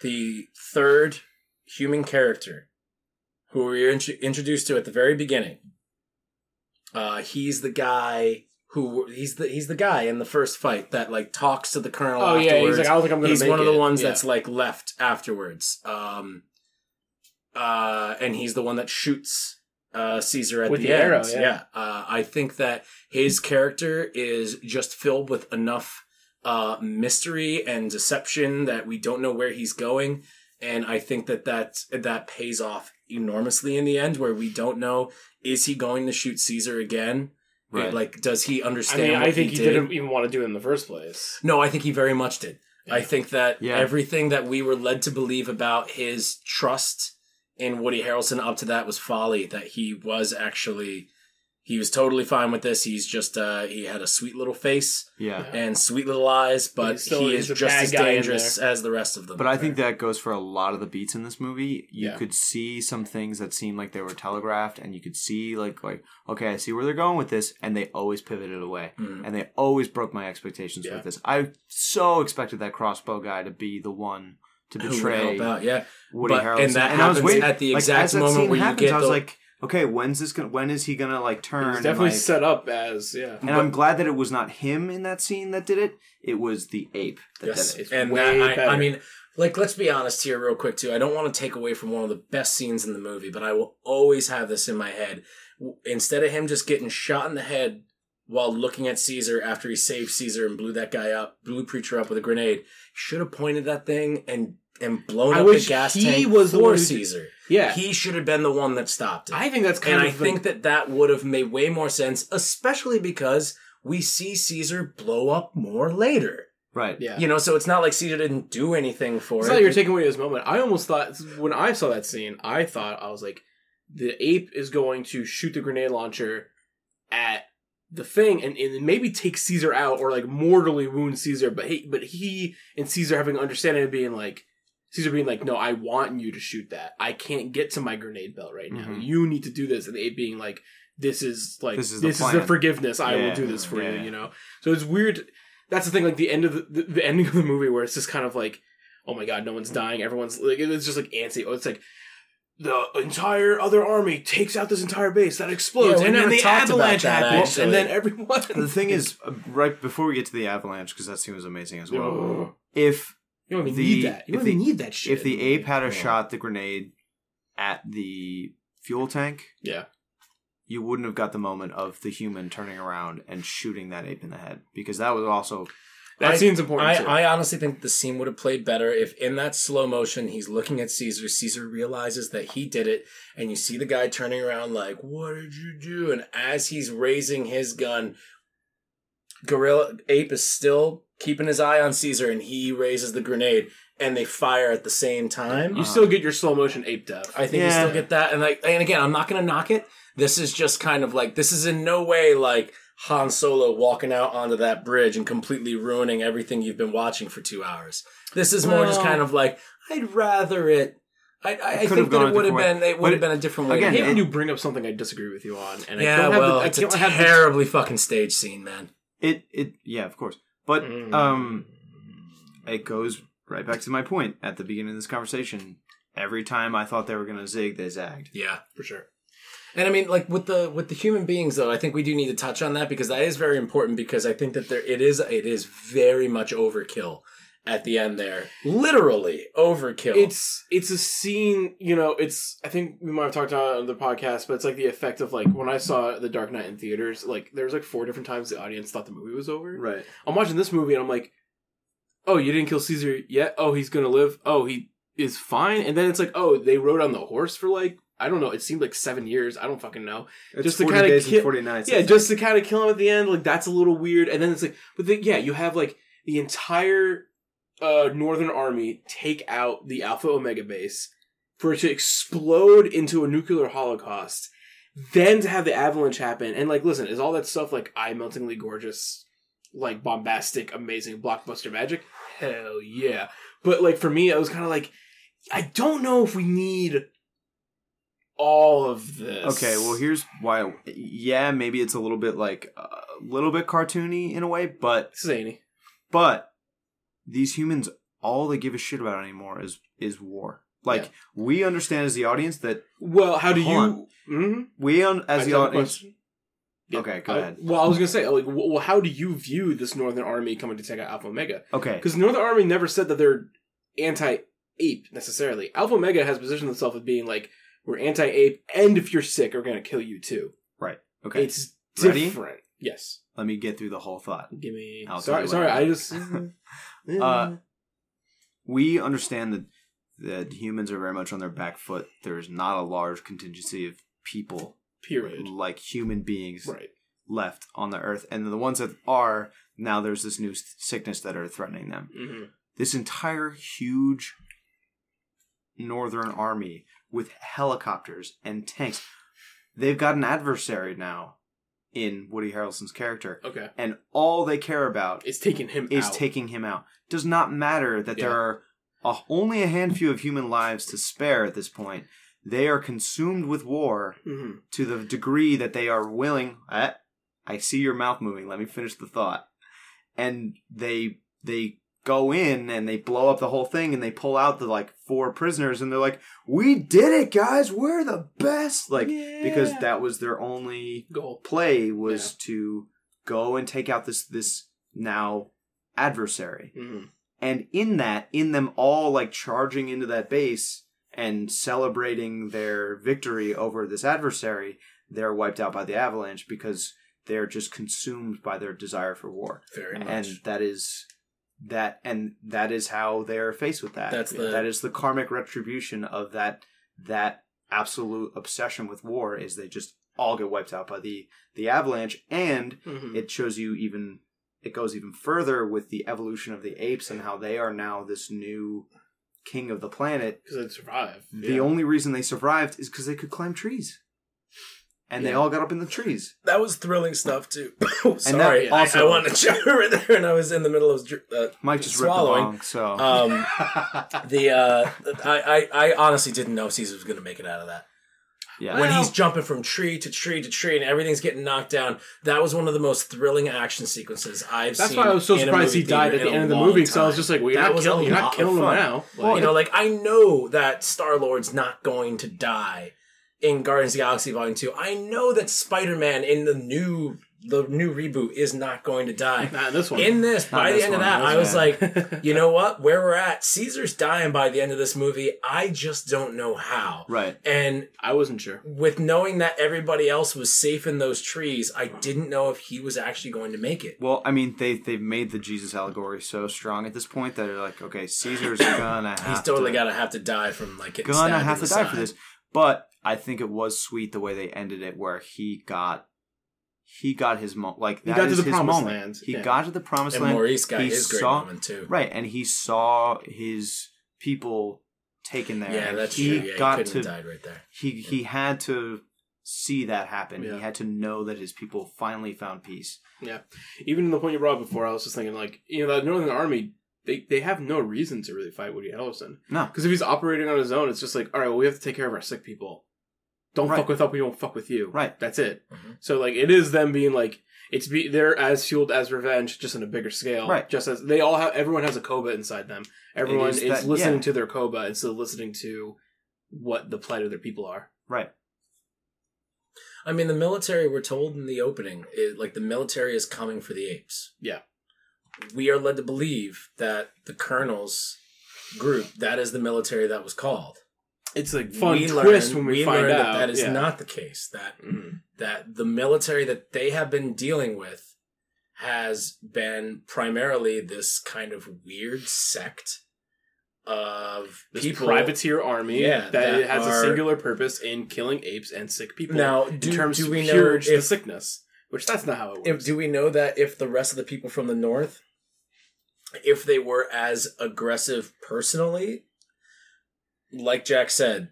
the third human character, who we were intro- introduced to at the very beginning. Uh, he's the guy who he's the he's the guy in the first fight that like talks to the colonel. oh yeah, afterwards he's like, I don't think I'm gonna. he's one of the ones Yeah. that's like left afterwards. Um, uh, and he's the one that shoots uh, Caesar at With the, the end. arrow, yeah. Uh, I think that his character is just filled with enough uh, mystery and deception that we don't know where he's going, and I think that that that pays off enormously in the end, where we don't know is he going to shoot Caesar again. Right. Like, does he I understand? mean, what I think he, did? didn't even want to do it in the first place. No, I think he very much did. I think that Yeah. everything that we were led to believe about his trust in Woody Harrelson up to that was folly. That he was actually, he was totally fine with this. He's just, uh, he had a sweet little face Yeah. and sweet little eyes, but He's still- he he's is a just bad as guy in dangerous as the rest of them. But I think that goes for a lot of the beats in this movie. You Yeah. could see some things that seemed like they were telegraphed, and you could see like like okay, I see where they're going with this, and they always pivoted away, Mhm. and they always broke my expectations Yeah. with this. I so expected that crossbow guy to be the one to <laughs> betray help out? Yeah, Woody But- Harrelson, and that I was happens waiting at the exact as that moment scene where you get I was the- like, okay, when's this gonna? When is he gonna like turn? He's and, definitely like- set up as yeah. And I'm glad that it was not him in that scene that did it. It was the ape that Yes, did it. And that, I, I mean, like, let's be honest here, real quick, too. I don't want to take away from one of the best scenes in the movie, but I will always have this in my head. Instead of him just getting shot in the head while looking at Caesar after he saved Caesar and blew that guy up, blew Preacher up with a grenade, should have pointed that thing and and blown I up wish the gas he tank was the for one who did- Caesar. Yeah, He should have been the one that stopped it. I think that's kind and I of think that that would have made way more sense, especially because we see Caesar blow up more later. Right. Yeah. You know, so it's not like Caesar didn't do anything for It's it. not like you're taking away his moment. I almost thought when I saw that scene, I thought I was like, the ape is going to shoot the grenade launcher at the thing and, and maybe take Caesar out or like mortally wound Caesar. But he, but he and Caesar having understanding and being like, Caesar being like, no, I want you to shoot that. I can't get to my grenade belt right now. Mhm. You need to do this. And it being like, this is like This this is is the the, forgiveness. I will do this for yeah. you. You know. So it's weird. That's the thing. Like the end of the, the, the ending of the movie where it's just kind of like, oh my god, no one's dying. Everyone's like, it's just like antsy. Oh, it's like the entire other army takes out this entire base that explodes, Yeah, and then the avalanche that, happens, actually. and then everyone. The thing is, <laughs> uh, right before we get to the avalanche, because that scene was amazing as well. Ugh. <gasps> If you don't even the- need that. You if don't even the- need that shit. if the ape had a Yeah. shot the grenade at the fuel tank, yeah, you wouldn't have got the moment of the human turning around and shooting that ape in the head because that was also that I- scene's important I, too. I honestly think the scene would have played better if in that slow motion he's looking at Caesar. Caesar realizes that he did it, and you see the guy turning around like, "What did you do?" And as he's raising his gun, Gorilla Ape is still keeping his eye on Caesar, and he raises the grenade, and they fire at the same time. you still get your slow motion ape death. I think you still get that, and like, and again, I'm not gonna knock it. This is just kind of like this is in no way like Han Solo walking out onto that bridge and completely ruining everything you've been watching for two hours. This is more just kind of like I'd rather it. I, I, I think have that it would have been it would have been a different way. again, I to hate when you bring up something I disagree with you on, and I yeah, don't have well, the, I it's a can't the- terribly fucking stage scene, man. it it yeah of course but Mm. um it goes right back to my point at the beginning of this conversation every time i thought they were going to zig they zagged Yeah. for sure. And I mean, like with the with the human beings, though, I think we do need to touch on that because that is very important. Because I think that there it is it is very much overkill at the end there, literally overkill. It's it's a scene, you know. It's I think we might have talked about it on the podcast, but it's like the effect of like when I saw The Dark Knight in theaters. Like there was like four different times the audience thought the movie was over. right I'm watching this movie and I'm like, oh, you didn't kill Caesar yet? Oh, he's gonna live. Oh, he is fine. And then it's like, oh, they rode on the horse for like I don't know. It seemed like seven years. I don't fucking know. it's Just to kinda days ki- and 40 nights yeah, just to kind of kill him at the end, like that's a little weird. And then it's like, but then, yeah, you have like the entire uh, Northern Army take out the Alpha Omega base for it to explode into a nuclear holocaust, then to have the avalanche happen. And like, listen, is all that stuff like eye meltingly gorgeous, like bombastic, amazing blockbuster magic? Hell yeah! But like for me, I was kind of like, I don't know if we need all of this. okay well here's why yeah maybe it's a little bit like a little bit cartoony in a way but Annie. but these humans all they give a shit about anymore is is war like Yeah. we understand as the audience that Well, how do you? Mhm. we un- as I the audience question. Okay, go I- ahead. Well, I was gonna say, like, well, how do you view this Northern Army coming to take out Alpha Omega? okay Because Northern Army never said that they're anti-ape necessarily. Alpha Omega has positioned itself as being like, we're anti-ape, and if you're sick, we're gonna kill you too. Right. Okay It's Ready? different. Yes. let me get through the whole thought Give me. I'll tell sorry, you sorry. I just. <laughs> Uh, we understand that that humans are very much on their back foot. There's not a large contingency of people period. like human beings Right. left on the earth, and the ones that are now there's this new s- sickness that are threatening them. hmm This entire huge northern army with helicopters and tanks, they've got an adversary now in Woody Harrelson's character, Okay. and all they care about It's taking him is out. taking him out. Does not matter that Yeah. there are a, only a handful of human lives to spare at this point. They are consumed with war hmm to the degree that they are willing. Eh, I see your mouth moving. Let me finish the thought. And they they go in and they blow up the whole thing and they pull out the like four prisoners and they're like, "We did it, guys! We're the best!" Like because that was their only goal. play was to go and take out this this now adversary hmm and in that in them all like charging into that base and celebrating their victory over this adversary they're wiped out by the avalanche because they're just consumed by their desire for war very much. and that is that and that is how they're faced with that That's the- that is the karmic retribution of that that absolute obsession with war is they just all get wiped out by the the avalanche and hmm it shows you even it goes even further with the evolution of the apes and how they are now this new king of the planet. because they survived. The Yeah. only reason they survived is because they could climb trees, and they all got up in the trees. That was thrilling stuff too. <laughs> that Sorry, I- also- I, wanted to jump right there, and I was in the middle of dr- uh, Mike just Swallowing. ripped the bong, so um <laughs> the uh I, I I honestly didn't know Caesar was gonna make it out of that. yeah. when Well- he's jumping from tree to tree to tree and everything's getting knocked down, that was one of the most thrilling action sequences I've That's seen. That's why I was so surprised he died at the end of the long movie. because I was just like, well, you're That not, was killing, you're not killing him fun. now. Well, Like, you know, like I know that Star Lord's not going to die in Guardians of the Galaxy Volume Two. I know that Spider Man in the new the new reboot is not going to die. not in this one. In this, Not by the this end of that, I was one. like, <laughs> you know what? Where we're at, Caesar's dying by the end of this movie. I just don't know how. right. And I wasn't sure. with knowing that everybody else was safe in those trees, I didn't know if he was actually going to make it. Well, I mean, they they've made the Jesus allegory so strong at this point that they're like, okay, Caesar's <coughs> gonna have He's totally to, got to have to die from like gonna have to the die for this. But I think it was sweet the way they ended it, where he got he got his mo like He that got to the his promised moment. land, He yeah. got to the promised And land. Maurice got He his great saw- moment too. Right, and he saw his people taken there. Yeah, that's he true. Yeah, got he couldn't to have died right there. he he had to see that happen. Yeah. He had to know that his people finally found peace. Yeah, even in the point you brought before, I was just thinking, like, you know, that Northern Army, they, they have no reason to really fight Woody Harrelson. No, Because if he's operating on his own, it's just like, all right, well, we have to take care of our sick people. Don't Right. fuck with us, we won't fuck with you. Right. That's it. Mhm. So, like, it is them being like, it's be they're as fueled as revenge, just on a bigger scale. Right. Just as they all have, everyone has a Koba inside them. Everyone is is, that- listening yeah. to their Koba instead of listening to what the plight of their people are. right. I mean, the military. We're told in the opening, is, like the military is coming for the apes. Yeah. We are led to believe that the colonel's group that is the military that was called. It's a fun We twist learn- when we, find out that that is yeah. not the case. That Mhm. that the military that they have been dealing with has been primarily this kind of weird sect of this people. privateer army Yeah, that, that has are- a singular purpose in killing apes and sick people. Now, in do, terms do we know purge the if, sickness, which that's not how it if works. do we know that if the rest of the people from the north, if they were as aggressive personally, like Jack said,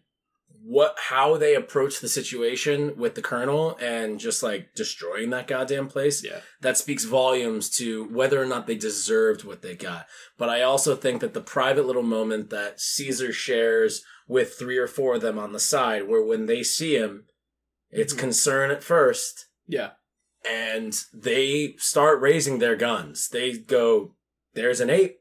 what how they approach the situation with the colonel and just like destroying that goddamn place yeah, that speaks volumes to whether or not they deserved what they got. But I also think that the private little moment that Caesar shares with three or four of them on the side, where when they see him, it's Mhm. concern at first, yeah, and they start raising their guns. They go, "There's an ape.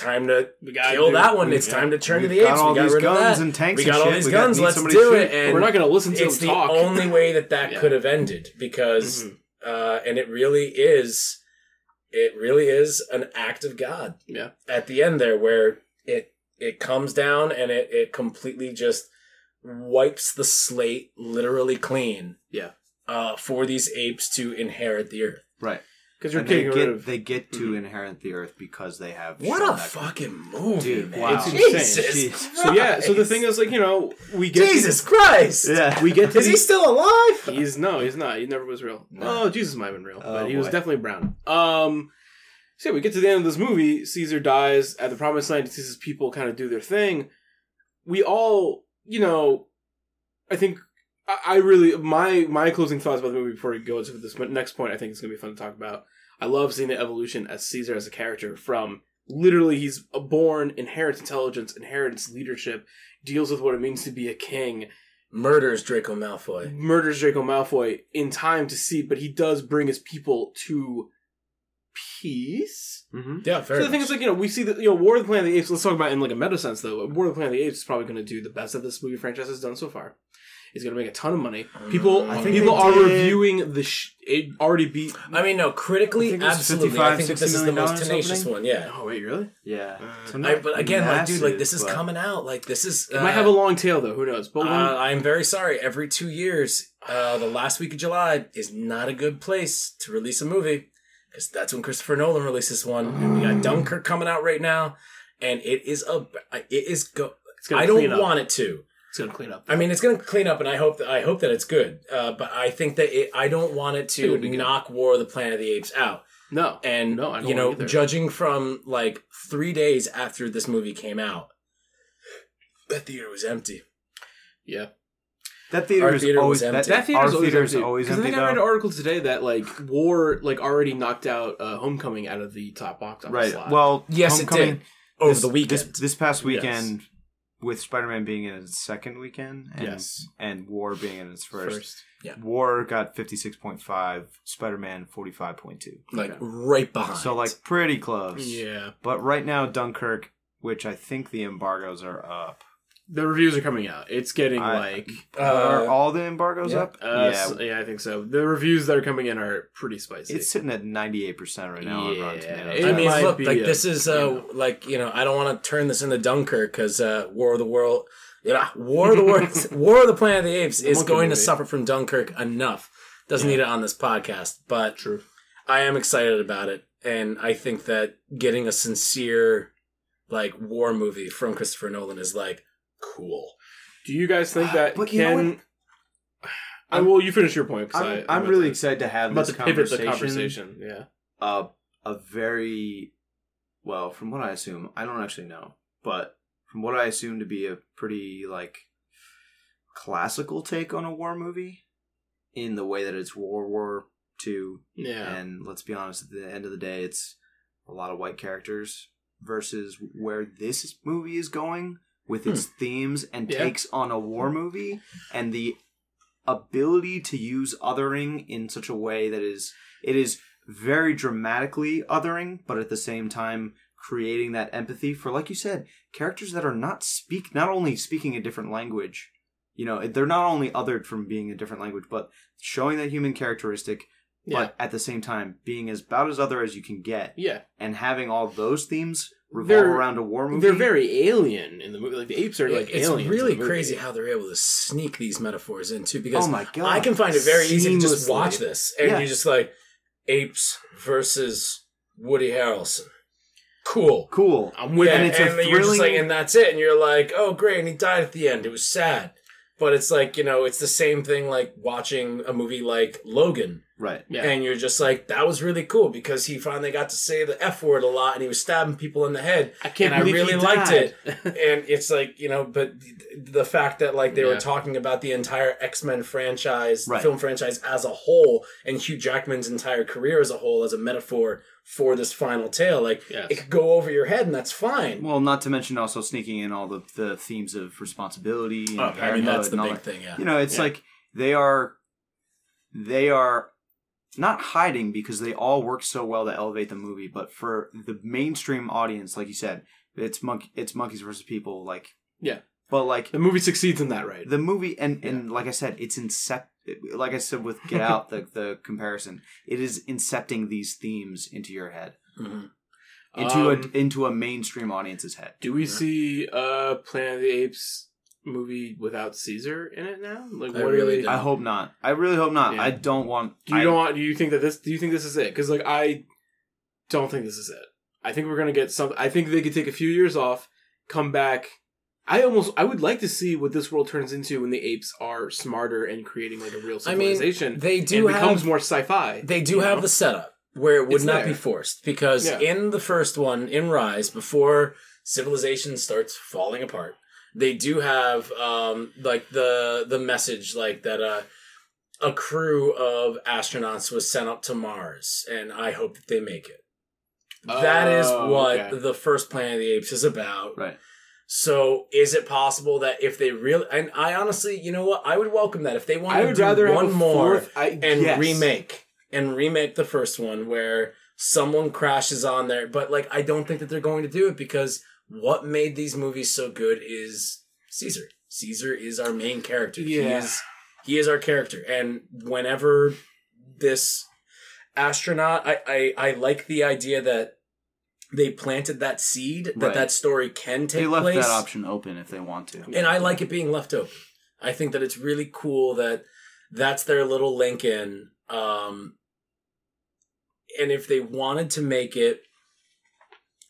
Time to we got kill that one. It's time to turn to the apes. got all we got these rid of guns that. and tanks we and got all shit. these We guns. Let's do to it." And We're not going to listen to it's them the only way that that Yeah. could have ended because Mhm. uh, and it really is it really is an act of god Yeah. at the end there where it it comes down and it it completely just wipes the slate literally clean Yeah. uh, for these apes to inherit the earth Right. Because you're And they getting rid get of. they get to Mhm. inherit the earth because they have what shown a that- fucking movie Dude, man. wow. It's jesus insane. Jeez. so yeah, so the thing is, like you know, we get jesus christ Yeah. we get to is he the- still alive He's no, he's not. He never was real. No. Oh, Jesus might have been real, Oh, but he was boy. definitely brown. Um, so yeah, we get to the end of this movie. Caesar dies at the Promised Land. He sees his people kind of do their thing. We all, you know, I think I, I really my my closing thoughts about the movie before we go to this next point. I think it's gonna be fun to talk about. I love seeing the evolution as Caesar as a character from literally he's a born, inherits intelligence, inherits leadership, deals with what it means to be a king, murders draco malfoy murders Draco Malfoy in time to see, but he does bring his people to peace. Mhm. yeah so the thing is, like, you know, we see that, you know, War of the Planet of the Apes, let's talk about it in, like, a meta sense, though. War of the Planet of the Apes is probably going to do the best that this movie franchise has done so far. It's going to make a ton of money. People, I think people are did- reviewing the, sh- it already beat. I mean, no, I critically, think it was absolutely. 55, I think that this is 60 the million most dollars tenacious opening? one. Yeah, Oh, wait, really? Yeah. Uh, So I, not but again, like, dude, like this is massive, but- coming out. Like this is. It might have a long tail, though. Who knows? But Uh, I'm very sorry. Every two years, uh, the last week of July is not a good place to release a movie because that's when Christopher Nolan releases one, and we got Dunkirk coming out right now, and it is a. It is go. it's gonna I clean don't up. want it to, It's gonna clean up. I mean, it's going to clean up, and I hope that I hope that it's good. Uh, but I think that it, I don't want it It to would be good. knock War of the Planet of the Apes out. no, And No, I don't you know, either. judging from like three days after this movie came out, that theater was empty. yeah. That theater Our is theater always was empty. that, That theater's our always theater's empty. always 'Cause empty. I think I read an article today that like War like already knocked out uh, Homecoming out of the top box office Right. slot. Well, Yes, it Homecoming, did. Over this- the weekend. This, this past Yes. Weekend, with Spider-Man being in its second weekend, and, Yes. and War being in its first, first. War got fifty-six point five, Spider-Man forty-five point two. like Okay. right behind. So like pretty close. Yeah, But right now, Dunkirk, which I think the embargoes are up. The reviews are coming out. It's getting I- like are Uh, all the embargoes yeah. up? uh, yeah. s- yeah, I think so. The reviews that are coming in are pretty spicy. It's sitting at ninety-eight percent right now on Rotten Yeah, Tomatoes. it I mean, might look, be like a- this is uh, like you know, I don't want to turn this into Dunkirk because uh, War of the World, yeah, <laughs> War of the World, <laughs> War of the Planet of the Apes is monkey going to suffer from Dunkirk enough. Doesn't Yeah. need it on this podcast, but true. I am excited about it, and I think that getting a sincere like war movie from Christopher Nolan is like cool. Do you guys think that But you know can? I will. You finish your point. 'cause I'm, I, I'm about really to- excited to have I'm about this to pivot the conversation. conversation. Yeah. uh, a very well, from what I assume, I don't actually know, but from what I assume to be a pretty like classical take on a war movie, in the way that it's World War Two, Yeah. and let's be honest, at the end of the day, it's a lot of white characters versus where this movie is going with hmm. its themes and Yeah. takes on a war movie and the ability to use othering in such a way that is it is very dramatically othering but at the same time creating that empathy for like you said characters that are not speak not only speaking a different language you know they're not only othered from being a different language but showing that human characteristic Yeah. but at the same time being as about as other as you can get yeah. and having all those themes revolve They're- around a war movie They're very alien in the movie. Like the apes are like it's aliens. in really the movie. crazy how they're able to sneak these metaphors in too. Because oh my god I can find it very easy to just watch this, and Yeah. you just like apes versus Woody Harrelson. Cool. cool I'm with yeah, and it. it's and a then you're just like, and that's it. And you're like, oh, great. And he died at the end. It was sad. But it's like, you know, it's the same thing like watching a movie like Logan. right Yeah. And you're just like, that was really cool because he finally got to say the F word a lot and he was stabbing people in the head. I can't and I believe he really liked died. <laughs> And it's like, you know, but the fact that like they Yeah. were talking about the entire X Men franchise, Right. film franchise as a whole, and Hugh Jackman's entire career as a whole as a metaphor for this final tale, like Yes. it could go over your head and that's fine. Well, not to mention also sneaking in all the, the themes of responsibility. And Oh, I mean, that's the and big that. thing, yeah. You know, it's Yeah. like they are, they are not hiding because they all work so well to elevate the movie. But for the mainstream audience, like you said, it's monkey, it's monkeys versus people. Like Yeah. but like the movie succeeds in that, right? the movie and and like I said, it's incept. Like I said with Get Out, the the comparison, it is incepting these themes into your head, Mhm. into Um, a into a mainstream audience's head. Do we see uh Planet of the Apes movie without Caesar in it now? Like, I what really are. I hope not. I really hope not. Yeah. I don't want. Do you I, don't want? Do you think that this? Do you think this is it? Because like I don't think this is it. I think we're gonna get some. I think they could take a few years off, come back. I almost. I would like to see what this world turns into when the apes are smarter and creating like a real I mean, civilization. they and do becomes more sci-fi. they do have know? the setup where it would It's not there. be forced because Yeah. in the first one in Rise before civilization starts falling apart they do have um like the the message like that uh a crew of astronauts was sent up to Mars and I hope that they make it. That is Oh, what okay. the first Planet of the Apes is about. Right. So is it possible that if they really and I honestly, you know what, I would welcome that if they want I to do rather one more fourth, I, and yes. remake and remake the first one where someone crashes on there, but like I don't think that they're going to do it because what made these movies so good is Caesar. Caesar is our main character. He is he is our character, and whenever this astronaut, I I, I like the idea that they planted that seed that Right. that story can take They left place that option open if they want to. and I like it being left open. I think that it's really cool that that's their little link in. Um, and if they wanted to make it,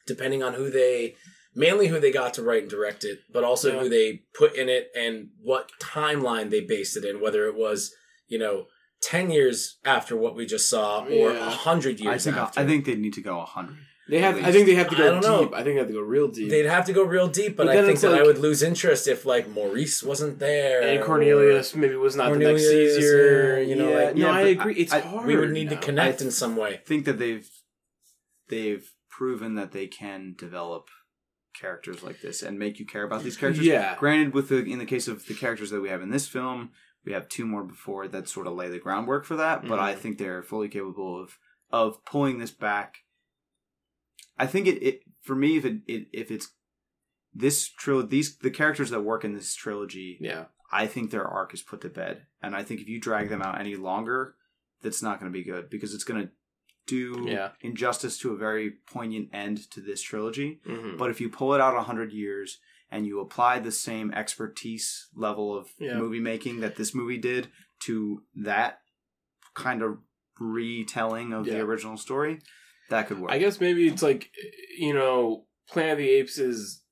depending on who they mainly who they got to write and direct it, but also Yeah. who they put in it and what timeline they based it in. Whether it was you know ten years after what we just saw or a Yeah. hundred I years think after. I think they need to go hundred. They have. At I think they have to I go don't know. deep. I think they have to go real deep. They'd have to go real deep, but, But I think it's that I would lose interest if like Maurice wasn't there and Cornelius maybe was not Cornelius, the next Caesar. yeah, you know, yeah, like, no, yeah, I agree. It's I- I- hard. We would need to now. connect in some way. think that they've they've proven that they can develop characters like this and make you care about these characters. Yeah. Granted, with the in the case of the characters that we have in this film, we have two more before that sort of lay the groundwork for that. But mm-hmm. I think they're fully capable of of pulling this back. I think it, it for me if it, it if it's this trilogy these the characters that work in this trilogy Yeah. I think their arc is put to bed. And I think if you drag them out any longer, that's not going to be good because it's going to do Yeah. injustice to a very poignant end to this trilogy. Mhm. But if you pull it out 100 years and you apply the same expertise level of Yeah. movie making that this movie did to that kind of retelling of the original story, that could work. I guess maybe it's like you know, Planet of the Apes is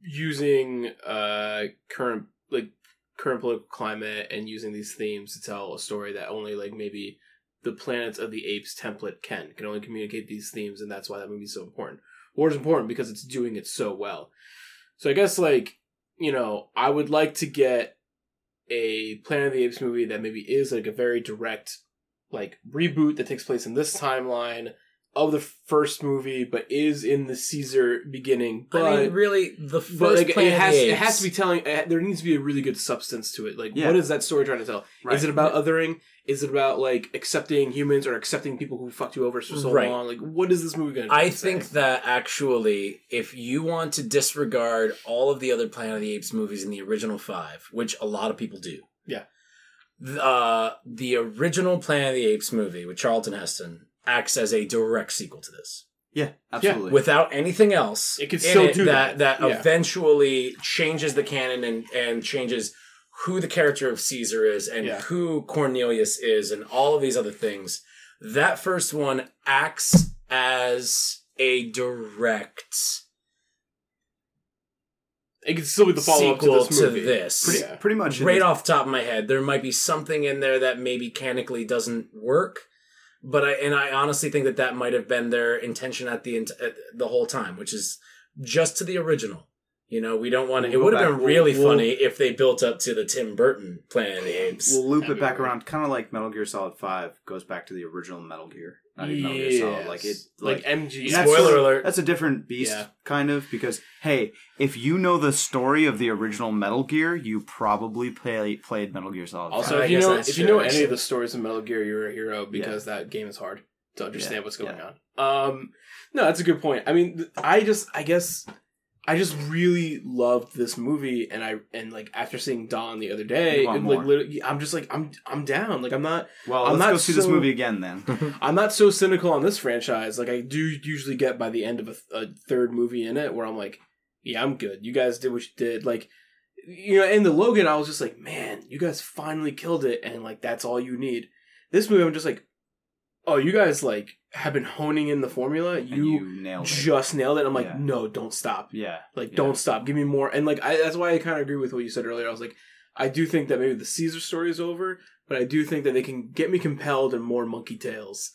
using uh current like current political climate and using these themes to tell a story that only like maybe the planets of the Apes template can can only communicate these themes, and that's why that movie's so important. war is important because it's doing it so well. So I guess like you know, I would like to get a Planet of the Apes movie that maybe is like a very direct like reboot that takes place in this timeline of the first movie, but is in the Caesar beginning. But, I mean, really, the first but like, Planet it has the it has to be telling. uh, There needs to be a really good substance to it. Like, Yeah. what is that story trying to tell? Right. Is it about othering? Is it about like accepting humans or accepting people who fucked you over for so Right. long? Like, what is this movie going to? I think that actually, if you want to disregard all of the other Planet of the Apes movies in the original five, which a lot of people do, Yeah. the, uh, the original Planet of the Apes movie with Charlton Heston acts as a direct sequel to this, yeah, absolutely. without anything else. It could in still do that. that. That Yeah. eventually changes the canon and and changes who the character of Caesar is and Yeah. who Cornelius is and all of these other things. That first one acts as a direct it could still be the follow up to sequel this to this. pretty, Yeah. pretty much. Right off the top of my head, there might be something in there that maybe mechanically doesn't work, but I and I honestly think that that might have been their intention at the at the whole time, which is just to the original. You know, we don't want to. We'll it would have been we'll- really we'll- funny if they built up to the Tim Burton Planet of the Apes. We'll loop That'd it back weird. around, kind of like Metal Gear Solid Five goes back to the original Metal Gear, not even Metal Gear Solid. Like it, like, like MG. and that's Spoiler alert. That's a different beast, Yeah. kind of, because hey, if you know the story of the original Metal Gear, you probably play, played Metal Gear Solid. Also, if you know that's if you know any of the stories of Metal Gear, you're a hero because that game is hard to understand Yeah, what's going yeah. on. Um, no, that's a good point. I mean, I just, I guess, I just really loved this movie, and I and like after seeing Dawn the other day, You want and, like literally, I'm just like, I'm I'm down. Like I'm not, well, I'm let's not go see this movie again then. <laughs> I'm not so cynical on this franchise. Like I do usually get by the end of a, a third movie in it, where I'm like, yeah, I'm good. You guys did what you did. Like, you know, in the Logan, I was just like, man, you guys finally killed it, and like that's all you need. This movie, I'm just like, oh, you guys like have been honing in the formula. And You, you nailed it. just nailed it. I'm like, Yeah. no, don't stop. yeah, Like, Yeah. don't stop. Give me more. And like, I, that's why I kind of agree with what you said earlier. I was like, I do think that maybe the Caesar story is over, but I do think that they can get me compelled in more Monkey Tales.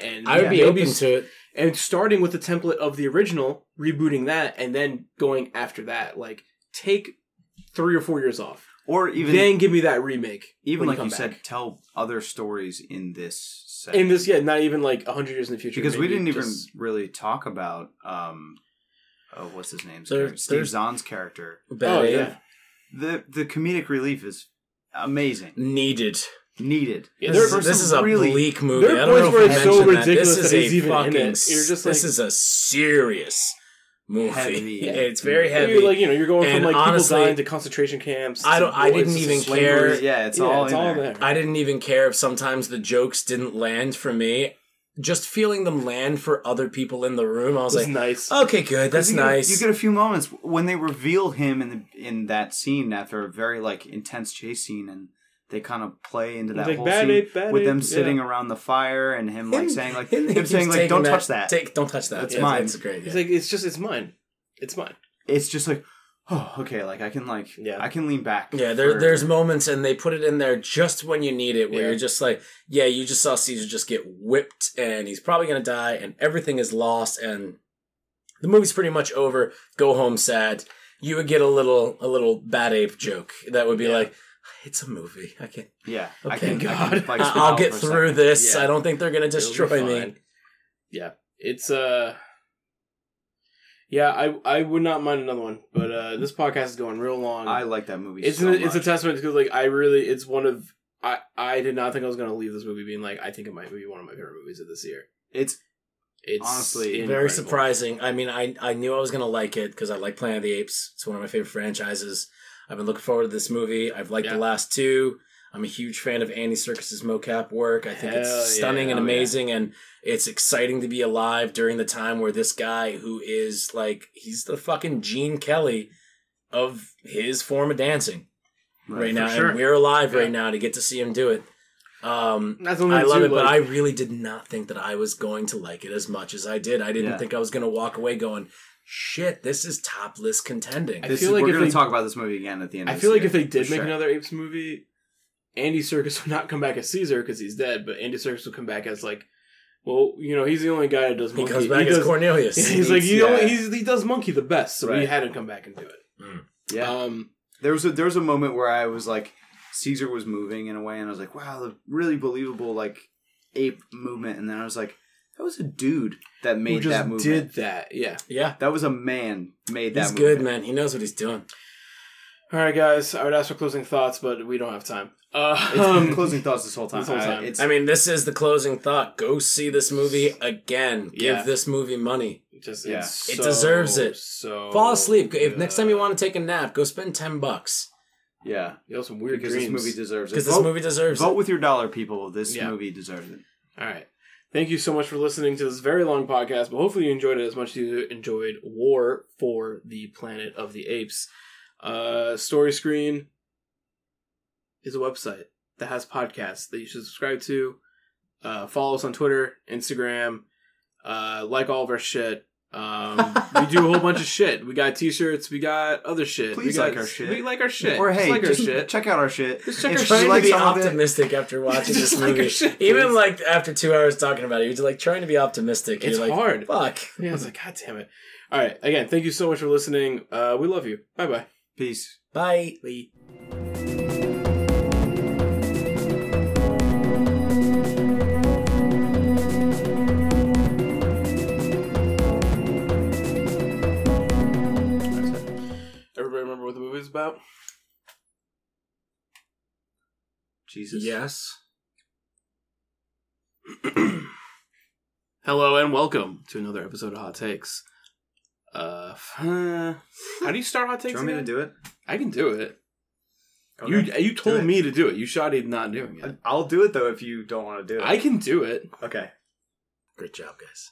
And I would yeah, be open this- to it. and starting with the template of the original, rebooting that, and then going after that. Like, take three or four years off. or even then give me that remake. even like you come said, tell other stories in this. Setting. in this, yeah, not even like hundred years in the future. because we didn't even really talk about um, oh, what's his name? There- Steve Zahn's character. Oh yeah, The the comedic relief is amazing, Needed. needed. Yeah, this, there- is, this is a really- bleak movie. there are I don't know points where if it's I so mentioned that. ridiculous This is that a he's even in it. You're just this is a serious movie. Heavy. It's very heavy. You're like you know, you're going And from like honestly, people dying to concentration camps. I don't- I didn't even care. Yeah, it's Yeah, all it's in all there. there. I didn't even care if sometimes the jokes didn't land for me. Just feeling them land for other people in the room, I was like, nice. okay, good, that's you get nice. you get a few moments when they reveal him in the in that scene after a very like intense chase scene, and they kind of play into that like, whole scene ape, with ape," them yeah. sitting around the fire and him like saying like Him- him saying like don't touch that. Take, don't touch that. That's Yeah, mine. it's great. It's yeah. like it's just it's mine. It's mine. it's just like, oh, okay, like I can like, Yeah. I can lean back. Yeah, there, for- there's moments, and they put it in there just when you need it, where Yeah. you're just like, yeah, you just saw Caesar just get whipped, and he's probably gonna die, and everything is lost, and the movie's pretty much over. Go home sad. You would get a little, a little bad ape joke that would be Yeah. like, it's a movie. I can, yeah. I Okay, can, I God. can, like, I- smile I'll get through this. Yeah. I don't think they're gonna destroy me. Yeah, it's uh, yeah, I I would not mind another one, but uh, this podcast is going real long. I like that movie. it's so a, it's a testament because like I really it's one of I I did not think I was gonna leave this movie being like I think it might be one of my favorite movies of this year. It's It's Honestly, Very incredible. surprising. I mean, I I knew I was gonna like it because I like Planet of the Apes. It's one of my favorite franchises. I've been looking forward to this movie. I've liked Yeah. the last two. I'm a huge fan of Andy Serkis's mocap work. I think Hell it's yeah. stunning and Oh, yeah. amazing, and it's exciting to be alive during the time where this guy, who is like, he's the fucking Gene Kelly of his form of dancing right, for now, sure. and we're alive Yeah. right now to get to see him do it. Um, That's only I love two, it, but I really did not think that I was going to like it as much as I did. I didn't Yeah. think I was going to walk away going, "Shit, this is top list contending." I This feel is, like we're if going to talk about this movie again at the end. I feel this like if they did make sure. another Apes movie, Andy Serkis would not come back as Caesar because he's dead, but Andy Serkis would come back as like, well, you know, he's the only guy that does. Monkey. he Monkey. comes back as does- Cornelius. <laughs> He's like he, Yeah. only, he's, he does monkey the best, so we had him come back and do it. yeah, Um, there was a there was a moment where I was like, Caesar was moving in a way, and I was like, wow, the really believable like ape movement, and then I was like, that was a dude that who made just that movement. did that? Yeah. yeah, That was a man made that. Movie. He's good, man. He knows what he's doing. All right, guys. I would ask for closing thoughts, but we don't have time. Uh, It's um, closing thoughts this whole time. <laughs> This whole I- time. it's, I mean, this is the closing thought. Go see this movie again. Give Yeah. this movie money. just Yeah. it's It so- deserves it. So Fall asleep. If next time you want to take a nap, go spend ten bucks yeah, you have some weird because dreams. this movie deserves it. because this movie deserves Vote it. with your dollar, people. This Yeah. movie deserves it. All right. Thank you so much for listening to this very long podcast, but hopefully you enjoyed it as much as you enjoyed War for the Planet of the Apes. Uh, Story Screen is a website that has podcasts that you should subscribe to. Uh, follow us on Twitter, Instagram, uh, like all of our shit. Um, we do a whole bunch of shit. We got t-shirts. We got other shit. Please we got, like our shit. We like our shit. Or Just like just our shit. check out our shit. Just check If our you shit. trying like to be some it- optimistic after <laughs> watching this like movie. our shit, Even like after two hours talking about it, you're just like trying to be optimistic. It's you're like, hard. Fuck. Yeah, I was like, God damn it. All right. Again, thank you so much for listening. Uh, we love you. Bye bye. Peace. Bye. Everybody remember what the movie is about? Jesus. Yes. <clears throat> Hello and welcome to another episode of Hot Takes. Uh, <laughs> how do you start Hot Do Takes? you want me to do it? I can do it. Okay. You you told me to do it. You shotted not doing it. I'll do it though if you don't want to do it. I can do it. okay. Great job, guys.